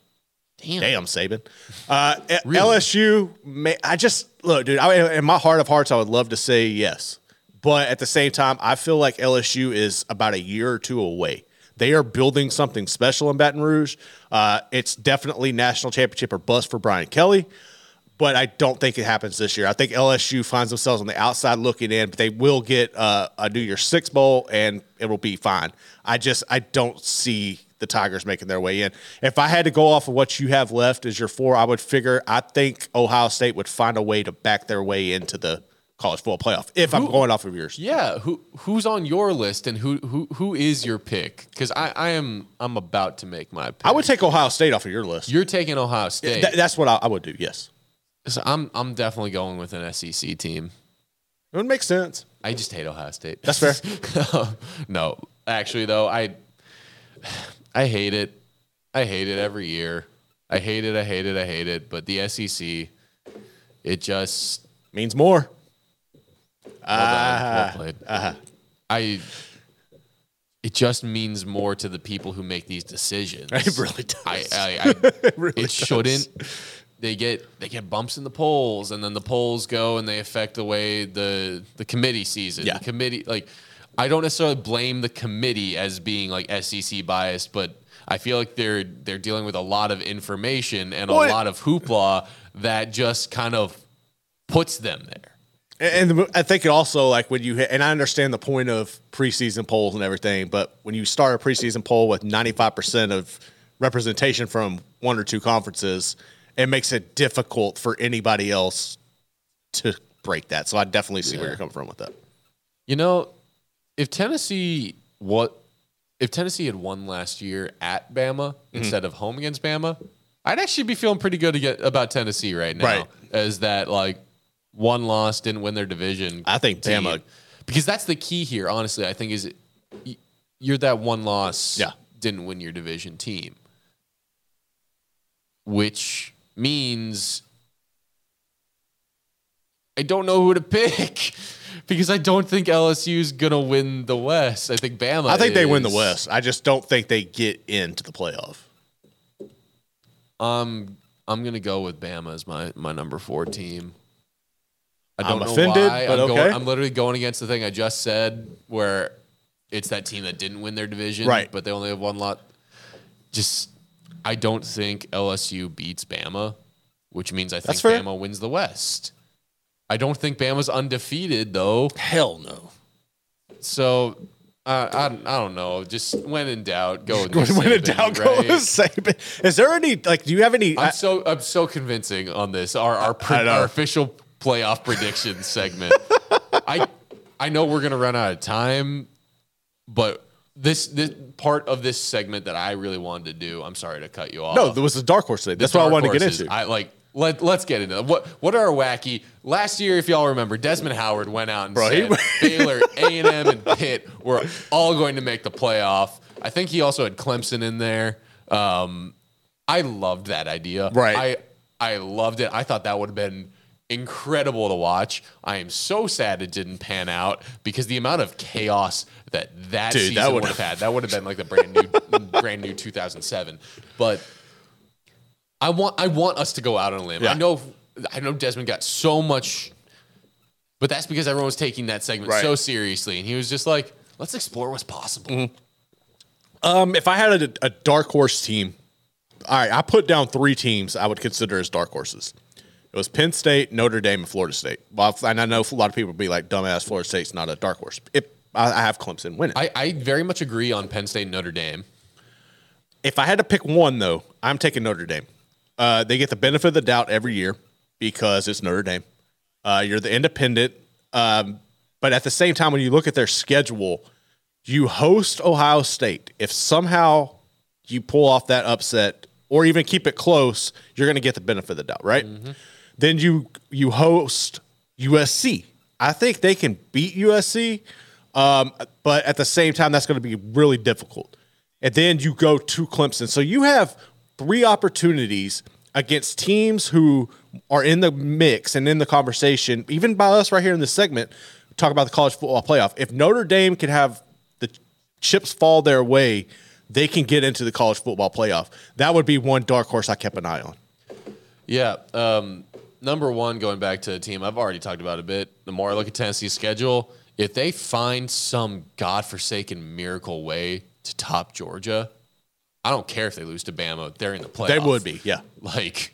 Damn. damn, Saban." Uh, Really? LSU, may, I just look, dude. I, in my heart of hearts, I would love to say yes, but at the same time, I feel like LSU is about a year or two away. They are building something special in Baton Rouge. Uh, it's definitely national championship or bust for Brian Kelly. but I don't think it happens this year. I think LSU finds themselves on the outside looking in, but they will get uh, a New Year's Six bowl, and it will be fine. I just I don't see the Tigers making their way in. If I had to go off of what you have left as your four, I would figure I think Ohio State would find a way to back their way into the college football playoff. If I'm going off of yours, Yeah, who who's on your list and who who who is your pick? Because I, I am I'm about to make my pick. I would take Ohio State off of your list. You're taking Ohio State. Th- that's what I, I would do. Yes, So I'm I'm definitely going with an SEC team. it would make sense. I just hate Ohio State. That's fair. no, actually though, I I hate it. I hate it every year. I hate it. I hate it. I hate it. But the SEC, it just Means more. well done, well ah. played. Uh-huh. I. It just means more to the people who make these decisions. It really does. I, I, I really it does. shouldn't. They get they get bumps in the polls, and then the polls go and they affect the way the the committee sees it. Yeah. The committee, like, I don't necessarily blame the committee as being like SEC biased, but I feel like they're they're dealing with a lot of information and a Well, lot of hoopla that just kind of puts them there. And I think it also like when you hit, and I understand the point of preseason polls and everything, but when you start a preseason poll with 95% of representation from one or two conferences, it makes it difficult for anybody else to break that. So I definitely see where you're coming from with that. You know, if Tennessee what if Tennessee had won last year at Bama Mm-hmm. instead of home against Bama, I'd actually be feeling pretty good get about Tennessee right now. Right. As that like one loss didn't win their division. I think team. Bama- because that's the key here. Honestly, I think is you're that one loss. Yeah. didn't win your division team, which means I don't know who to pick because I don't think LSU is gonna win the West. I think Bama. I think they win the. West. I just don't think they get into the playoff. Um, I'm gonna go with Bama as my my number four team. I I'm don't know offended, why. but I'm, going, okay. I'm literally going against the thing I just said, where it's that team that didn't win their division, Right. But they only have one lot. Just, I don't think LSU beats Bama, which means I think Bama wins the West. I don't think Bama's undefeated though. Hell no. So. Uh, I, I don't know. Just when in doubt, go with Nick when in Saban, doubt, go right? with Saban. Is there any like? Do you have any? I'm so I'm so convincing on this. Our our, pre- I know. our official playoff prediction segment. I I know we're gonna run out of time, but this this part of this segment that I really wanted to do. I'm sorry to cut you off. no, there was a dark horse thing. That's what I Dark wanted to get horses. into. I like let let's get into it. What what are our wacky? Last year, if y'all remember, Desmond Howard went out and Bro, he- said Baylor, A and M, and Pitt were all going to make the playoff. I think he also had Clemson in there. Um, I loved that idea. Right. I I loved it. I thought that would have been incredible to watch. I am so sad it didn't pan out because the amount of chaos that that Dude, season would have had that would have been like the brand new brand new 2007. But I want I want us to go out on a limb. Yeah. I know I know Desmond got so much, but that's because everyone was taking that segment Right. so seriously, and he was just like, "Let's explore what's possible." Mm-hmm. Um, if I had a, a dark horse team, all right, I put down three teams I would consider as dark horses. It was Penn State, Notre Dame, and Florida State. Well, and I know a lot of people would be like, "Dumbass, Florida State's not a dark horse." If I, I have Clemson winning. I, I very much agree on Penn State and Notre Dame. if I had to pick one, though, I'm taking Notre Dame. Uh, they get the benefit of the doubt every year because it's Notre Dame. Uh, you're the independent, um, but at the same time, when you look at their schedule, you host Ohio State. If somehow you pull off that upset or even keep it close, you're going to get the benefit of the doubt, right? Then you you host USC. I think they can beat USC, um, but at the same time, that's going to be really difficult. And then you go to Clemson. So you have three opportunities against teams who are in the mix and in the conversation, even by us right here in this segment, talk about the college football playoff. If Notre Dame can have the chips fall their way, they can get into the college football playoff. That would be one dark horse I kept an eye on. Yeah. Um, number one, going back to the team, I've already talked about a bit. The more I look at Tennessee's schedule, if they find some godforsaken miracle way to top Georgia, I don't care if they lose to Bama. They're in the playoff. They would be, yeah. Like,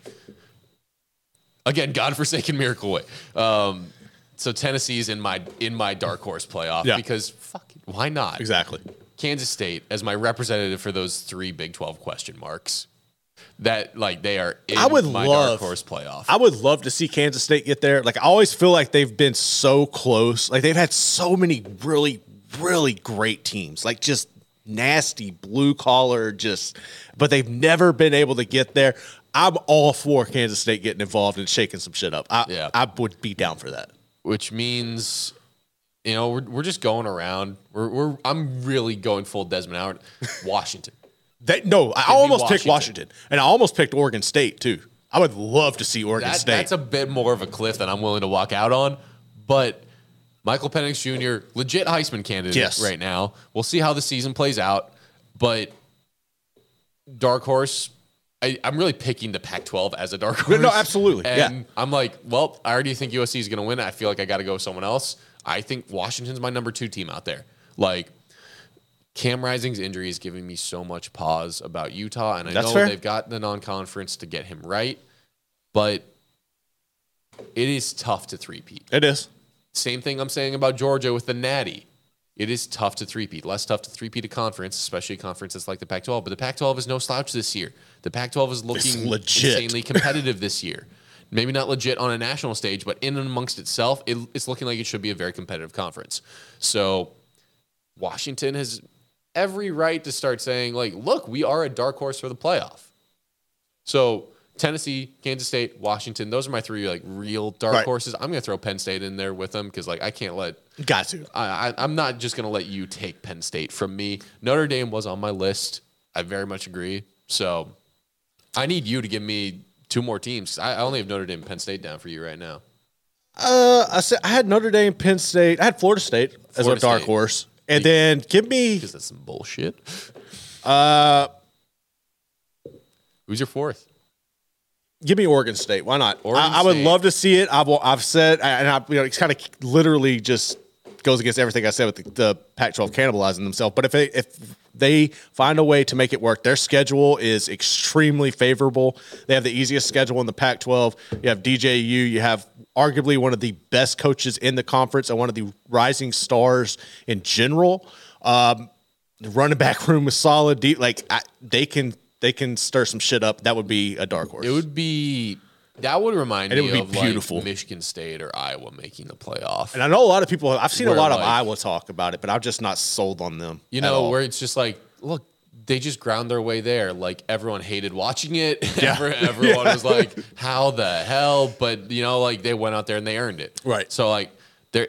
again, godforsaken miracle way. Um, so Tennessee's in my in my dark horse playoff Yeah. because fuck it, why not? Exactly. Kansas State as my representative for those three Big 12 question marks. That like they are in I would my love- dark horse playoff. I would love to see Kansas State get there. Like I always feel like they've been so close. Like they've had so many really, really great teams. Like just nasty blue collar, just but they've never been able to get there. I'm all for Kansas State getting involved and shaking some shit up. I, Yeah. I would be down for that. which means you know we're, we're just going around. We're, we're I'm really going full Desmond Howard. Washington. That no, I me almost picked Washington. Washington, and I almost picked Oregon State too. I would love to see Oregon That, State. that's a bit more of a cliff than I'm willing to walk out on. But Michael Penix Jr., legit Heisman candidate Yes. right now. We'll see how the season plays out. But dark horse, I, I'm really picking the Pac-12 as a dark horse. No, absolutely. And Yeah. I'm like, well, I already think USC is going to win. I feel like I got to go with someone else. I think Washington's my number two team out there. Like. Cam Rising's injury is giving me so much pause about Utah, and I That's know fair. they've got the non-conference to get him right, but it is tough to three-peat. it is. Same thing I'm saying about Georgia with the Natty. It is tough to three-peat. Less tough to three-peat a conference, especially a conference that's like the Pac-12. But the Pac-12 is no slouch this year. The Pac-12 is looking legit. insanely competitive this year. Maybe not legit on a national stage, but in and amongst itself, it, it's looking like it should be a very competitive conference. So Washington has every right to start saying, like, look, we are a dark horse for the playoff. So Tennessee, Kansas State, Washington, those are my three like real dark Right. horses. I'm gonna throw Penn State in there with them because like I can't let Got to. I, I I'm not just gonna let you take Penn State from me. Notre Dame was on my list. I very much agree. So I need you to give me two more teams. I, I only have Notre Dame and Penn State down for you right now. Uh, I said I had Notre Dame, Penn State. I had Florida State as a dark State. horse, and then give me Because that's some bullshit. uh Who's your fourth? Give me Oregon State. Why not? Oregon I, I would State. love to see it. I've I've said, and I, you know, it's kind of literally just goes against everything I said with the, the Pac-12 cannibalizing themselves. But if they if they find a way to make it work, their schedule is extremely favorable. They have the easiest schedule in the Pac-12. You have DJU. You have arguably one of the best coaches in the conference and one of the rising stars in general. Um, the running back room is solid. Deep, like I, they can they can stir some shit up. That would be a dark horse. It would be that would remind And it me would be of beautiful. like Michigan State or Iowa making the playoff. And I know a lot of people. I've seen a lot of like- Iowa talk about it, but I'm just not sold on them. You know, where it's just like, look, they just ground their way there. Like everyone hated watching it. Ever- everyone was like, how the hell? But you know, like they went out there and they earned it. Right. So like there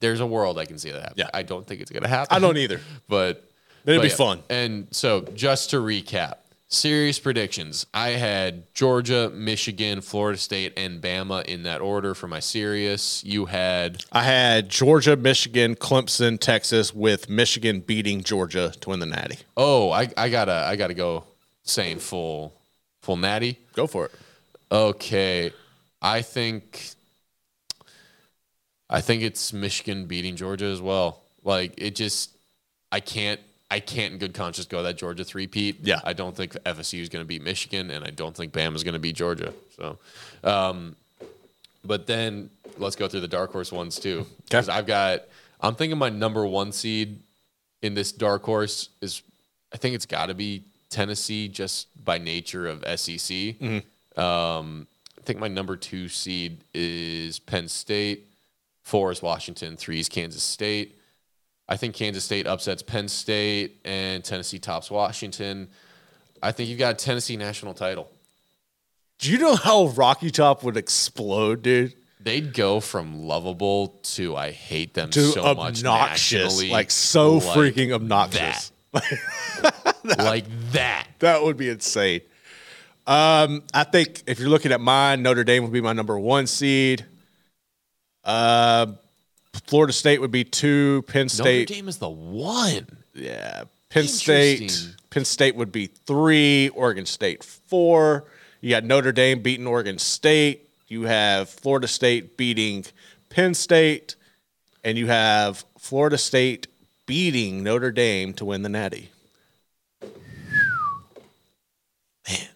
there's a world I can see that happen. Yeah. I don't think it's gonna happen. I don't either. But It'd but be yeah. fun. And so just to recap, serious predictions. I had Georgia, Michigan, Florida State, and Bama in that order for my serious. You had I had Georgia, Michigan, Clemson, Texas, with Michigan beating Georgia to win the Natty. oh, I, I gotta I gotta go saying full full natty. Go for it. Okay. I think I think it's Michigan beating Georgia as well. Like it just I can't I can't in good conscience go that Georgia three peat. Yeah. I don't think FSU is going to beat Michigan, and I don't think Bama is going to beat Georgia. So, um, but then let's go through the dark horse ones too. Because I've got I'm thinking my number one seed in this dark horse is I think it's got to be Tennessee just by nature of SEC. Um, I think my number two seed is Penn State. Four is Washington. Three is Kansas State. I think Kansas State upsets Penn State and Tennessee tops Washington. I think you've got a Tennessee national title. Do you know how Rocky Top would explode, dude? They'd go from lovable to I hate them To so much obnoxious, nationally, like so like freaking obnoxious. like that. That would be insane. Um, I think if you're looking at mine, Notre Dame would be my number one seed. Uh, Florida State would be two. Penn State. Notre Dame is the one. yeah. Penn State, Penn State would be three. Oregon State four. You got Notre Dame beating Oregon State. You have Florida State beating Penn State, and you have Florida State beating Notre Dame to win the Natty. Man,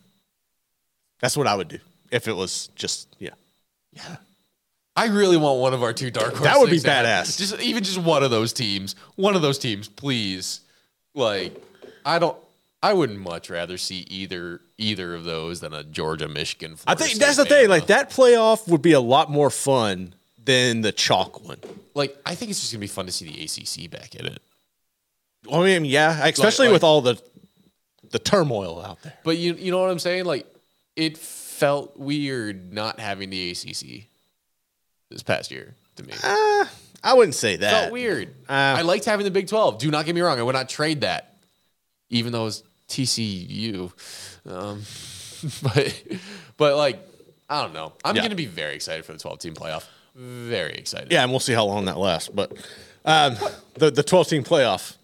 that's what I would do if it was just yeah, yeah. I really want one of our two dark horse. That would be things to happen. badass. Just even just one of those teams. One of those teams, please. Like, I don't. I wouldn't much rather see either either of those than a Georgia Michigan. I think that's the thing. Like that playoff would be a lot more fun than the chalk one. Like, I think it's just gonna be fun to see the ACC back in it. I mean, yeah, especially like- with all the the turmoil out there. But you you know what I'm saying? Like, it felt weird not having the ACC this past year to me. I wouldn't say that. felt weird. I liked having the Big 12. Do not get me wrong. I would not trade that, even though it's TCU. Um, but, but like, I don't know. I'm Yeah. going to be very excited for the 12 team playoff. Very excited. Yeah, and we'll see how long that lasts. But um, the the twelve team playoff,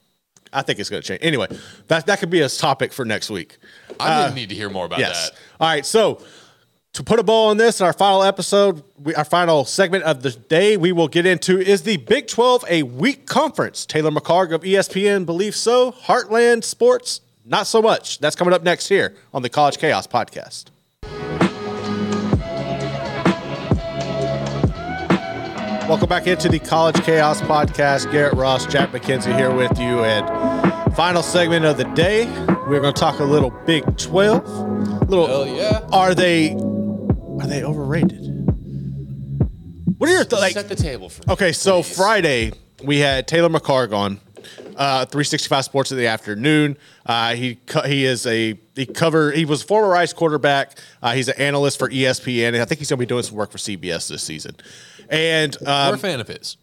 I think it's going to change. Anyway, that that could be a topic for next week. I didn't need to hear more about Yes. that. All right. So to put a bow on this, our final episode, we, our final segment of the day, we will get into is the Big 12 a weak conference? Taylor McHargue of ESPN believes so. Heartland Sports, not so much. That's coming up next here on the College Chaos podcast. Welcome back into the College Chaos podcast. Garrett Ross, Jack McKenzie here with you. And final segment of the day, we're going to talk a little Big 12. Little, Hell yeah. are they are they overrated? What are your th- like? Set the table for me. Okay, so please. Friday we had Taylor McHargue on uh, 365 Sports in the afternoon. Uh, he co- he is a he cover he was a former Rice quarterback. Uh, he's an analyst for ESPN, and I think he's going to be doing some work for CBS this season. And We're um, a fan of his.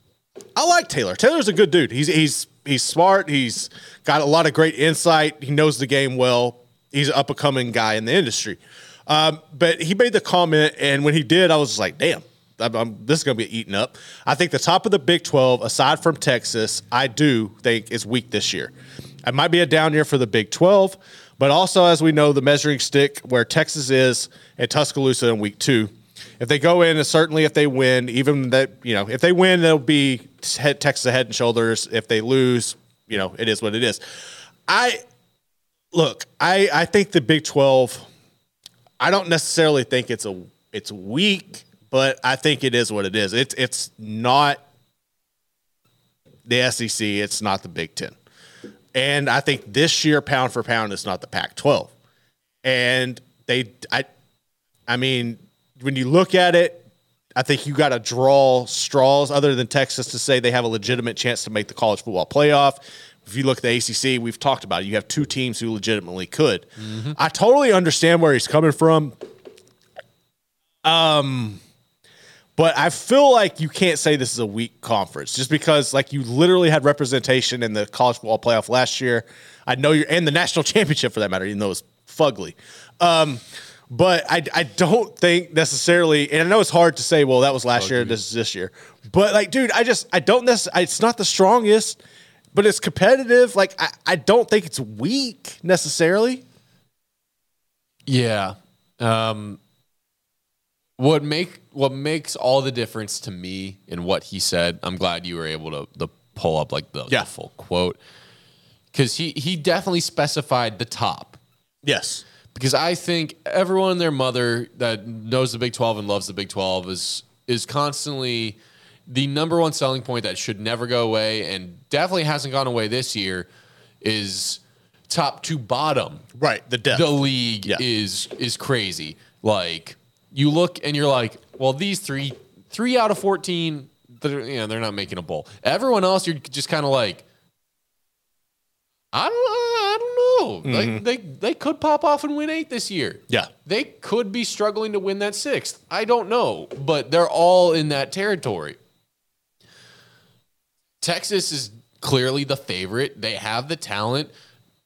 I like Taylor. Taylor's a good dude. He's he's he's smart. He's got a lot of great insight. He knows the game well. He's an up and coming guy in the industry. Um, but he made the comment, and when he did, I was like, "Damn, I'm, I'm- this is going to be eaten up." I think the top of the Big Twelve, aside from Texas, I do think is weak this year. It might be a down year for the Big Twelve, but also as we know, the measuring stick where Texas is at Tuscaloosa in Week Two. If they go in, and certainly if they win, even that you know, if they win, they'll be head, Texas head and shoulders. If they lose, you know, it is what it is. I look, I I think the Big Twelve. I don't necessarily think it's a it's weak, but I think it is what it is. It's it's not the SEC. It's not the Big Ten, and I think this year, pound for pound, it's not the Pac-12. And they, I, I mean, when you look at it, I think you got to draw straws other than Texas to say they have a legitimate chance to make the college football playoff. If you look at the ACC, we've talked about it. You have two teams who legitimately could. I totally understand where he's coming from. Um, but I feel like you can't say this is a weak conference just because, like, you literally had representation in the college football playoff last year. I know you're and the national championship for that matter, even though it's fugly. Um, but I, I don't think necessarily, and I know it's hard to say, well, that was last year, this is this year. But like, dude, I just I don't necessarily. It's not the strongest, but it's competitive. Like, I, I don't think it's weak necessarily. Yeah. Um, what make what makes all the difference to me in what he said? I'm glad you were able to, to pull up like the, the Yeah. full quote because he he definitely specified the top Yes. because I think everyone and their mother that knows the Big 12 and loves the Big 12 is is constantly the number one selling point that should never go away and definitely hasn't gone away this year is top to bottom Right. The depth. the league Yeah. is is crazy. Like you look and you're like, well, these three three out of fourteen, they're, you know, they're not making a bowl. Everyone else, you're just kind of like, I don't, I don't know. Like mm-hmm. they they could pop off and win eight this year. Yeah. they could be struggling to win that sixth. I don't know, but they're all in that territory. Texas is clearly the favorite. They have the talent.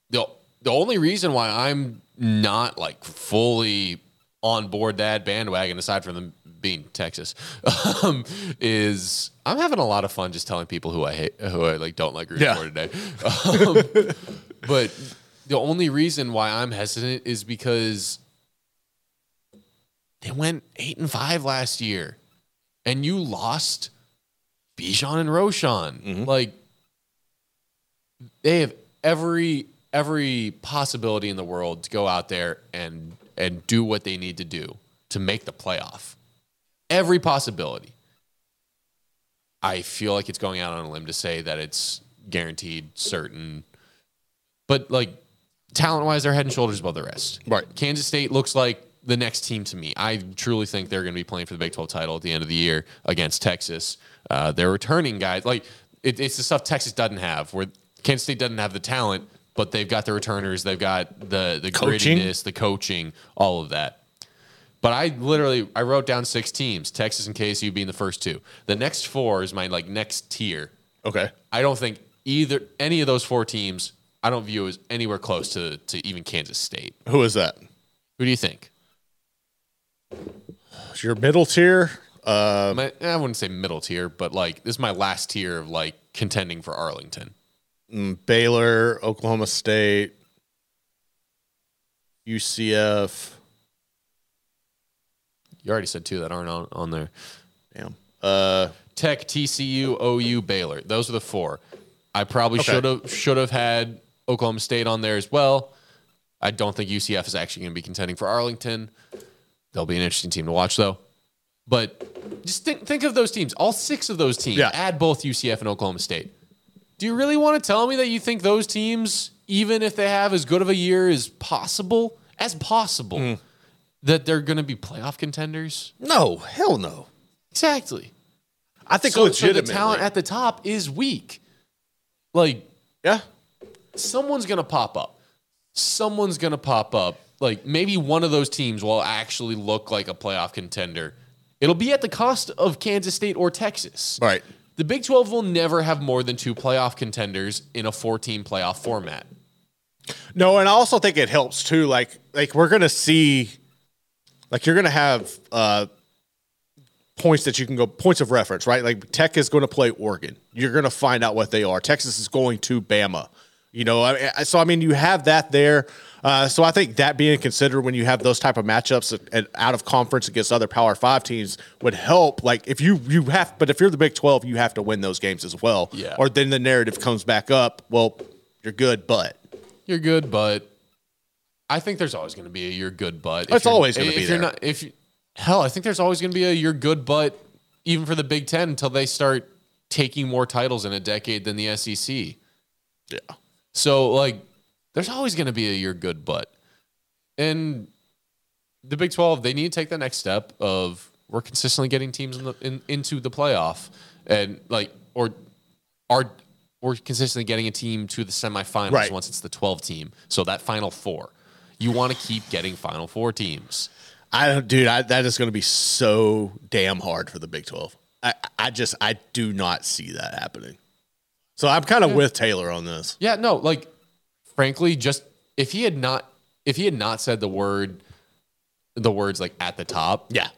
The the only reason why I'm not like fully on board that bandwagon, aside from them being Texas, um, is I'm having a lot of fun just telling people who I hate, who I like don't like rooting Yeah. for today. Um, but the only reason why I'm hesitant is because they went eight and five last year, and you lost Bijan and Roschon. Mm-hmm. Like they have every every possibility in the world to go out there and and do what they need to do to make the playoff. every possibility. I feel like it's going out on a limb to say that it's guaranteed, certain, but like talent wise, they're head and shoulders above the rest. Right. Kansas State looks like the next team to me. I truly think they're going to be playing for the Big 12 title at the end of the year against Texas. Uh, they're returning guys. Like it, it's the stuff Texas doesn't have, where Kansas State doesn't have the talent, but they've got the returners, they've got the the Coaching. grittiness, the coaching, all of that. But I literally I wrote down six teams, Texas and KSU being the first two. The next four is my like next tier. Okay. I don't think either any of those four teams I don't view as anywhere close to to even Kansas State. Who is that? Who do you think? Your middle tier. Uh, My, I wouldn't say middle tier, but like this is my last tier of like contending for Arlington. mm, Baylor, Oklahoma State, UCF. You already said two that aren't on, on there. Damn. Uh, Tech, TCU, OU, Baylor. Those are the four. I probably Okay. should have should have had Oklahoma State on there as well. I don't think UCF is actually going to be contending for Arlington. They'll be an interesting team to watch though. But just think think of those teams. All six of those teams. Yeah. Add both UCF and Oklahoma State. Do you really want to tell me that you think those teams, even if they have as good of a year as possible, as possible, Mm. that they're going to be playoff contenders? no, hell no. Exactly. I think So, so the talent at the top is weak. Like yeah. someone's gonna pop up. Someone's gonna pop up. Like maybe one of those teams will actually look like a playoff contender. It'll be at the cost of Kansas State or Texas. Right. The Big 12 will never have more than two playoff contenders in a 14 playoff format. No, and I also think it helps too. Like, like we're gonna see, like you're gonna have uh points that you can go points of reference, right? Like Tech is going to play Oregon. You're going to find out what they are. Texas is going to Bama. You know, I, I- so I mean, you have that there. Uh, so I think that being considered when you have those type of matchups at, at- out of conference against other Power Five teams would help. Like if you you have, but if you're the Big Twelve, you have to win those games as well. Yeah. Or then the narrative comes back up. Well, you're good, but You're good, but I think there's always going to be a you're good, but. if It's always gonna if be you're there. Not, if you- hell, I think there's always going to be a you're good, but even for the Big Ten until they start taking more titles in a decade than the SEC. yeah. So like, there's always going to be a you're good, but, and the Big Twelve they need to take the next step of we're consistently getting teams in the, in, into the playoff and like or are we're consistently getting a team to the semifinals Right. once it's the 12 team. So that final four, you want to keep getting final four teams. I don't, dude. I, that is going to be so damn hard for the Big Twelve. I, I just, I do not see that happening. So I'm kind of with Taylor on this. Yeah, no, like frankly, just if he had not if he had not said the word the words like at the top, Yeah,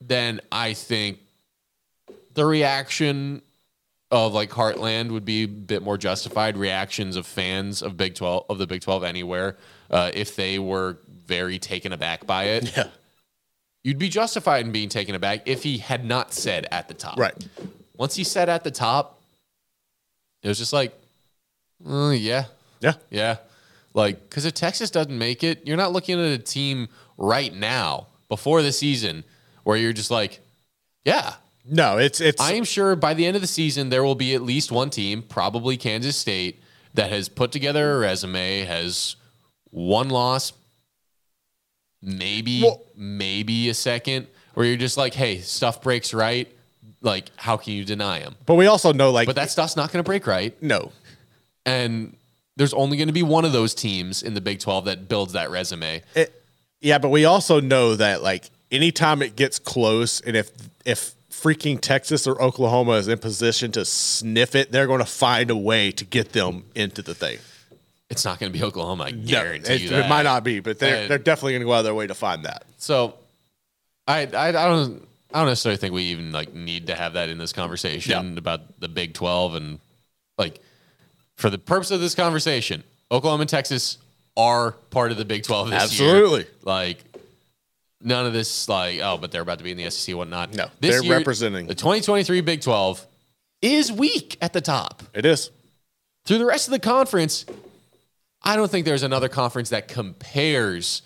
then I think the reaction of like Heartland would be a bit more justified. Reactions of fans of Big Twelve of the Big Twelve anywhere, uh, if they were very taken aback by it, yeah, you'd be justified in being taken aback if he had not said at the top. right. Once he said at the top, it was just like, "Uh, yeah, Yeah, yeah. Like, because if Texas doesn't make it, you're not looking at a team right now before the season where you're just like, yeah. no, it's it's. I am sure by the end of the season, there will be at least one team, probably Kansas State, that has put together a resume, has one loss, maybe, Well- maybe a second, where you're just like, hey, stuff breaks right. Like, how can you deny them? but we also know, like, But that stuff's not going to break right. no, And there's only going to be one of those teams in the Big 12 that builds that resume. it, yeah, but we also know that like anytime it gets close, and if if freaking Texas or Oklahoma is in position to sniff it, they're going to find a way to get them into the thing. It's not going to be Oklahoma. I No, guarantee it, you that. it might not be, but they're And- they're definitely going to go out of their way to find that. So, I, I I don't I don't necessarily think we even like need to have that in this conversation Yeah. about the Big Twelve and like for the purpose of this conversation, Oklahoma and Texas are part of the Big Twelve this Absolutely. year. Like none of this like oh, but they're about to be in the SEC whatnot. No, This they're representing. the 2023 Big Twelve is weak at the top. It is. Through the rest of the conference, I don't think there's another conference that compares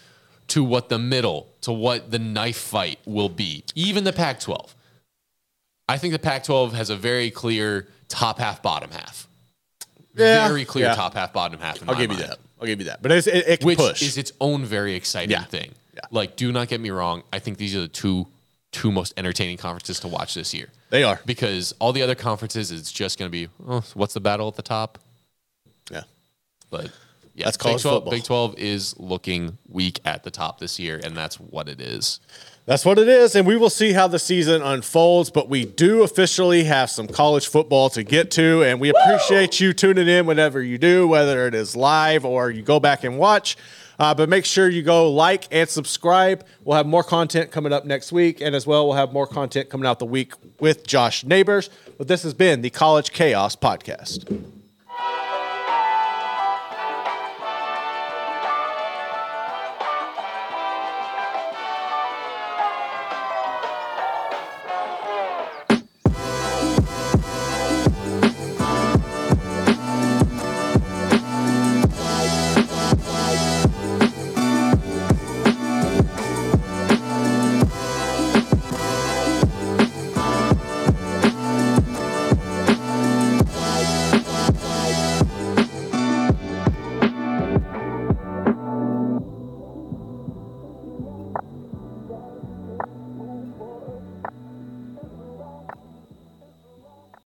to what the middle, to what the knife fight will be. Even the Pac 12. I think the Pac 12 has a very clear top half, bottom half. Yeah, very clear yeah. top half, bottom half. I'll give you mind. that. I'll give you that. But it's, it, it Which push. is its own very exciting Yeah. thing. Yeah. Like, do not get me wrong. I think these are the two two most entertaining conferences to watch this year. they are. Because all the other conferences, it's just going to be, oh, what's the battle at the top? Yeah. But yeah, That's Big college 12, football. Big 12 is looking weak at the top this year, and that's what it is. That's what it is, and we will see how the season unfolds. But we do officially have some college football to get to, and we appreciate you tuning in whenever you do, whether it is live or you go back and watch. Uh, but make sure you go like and subscribe. We'll have more content coming up next week, and as well, we'll have more content coming out the week with Josh Neighbors. But this has been the College Chaos Podcast.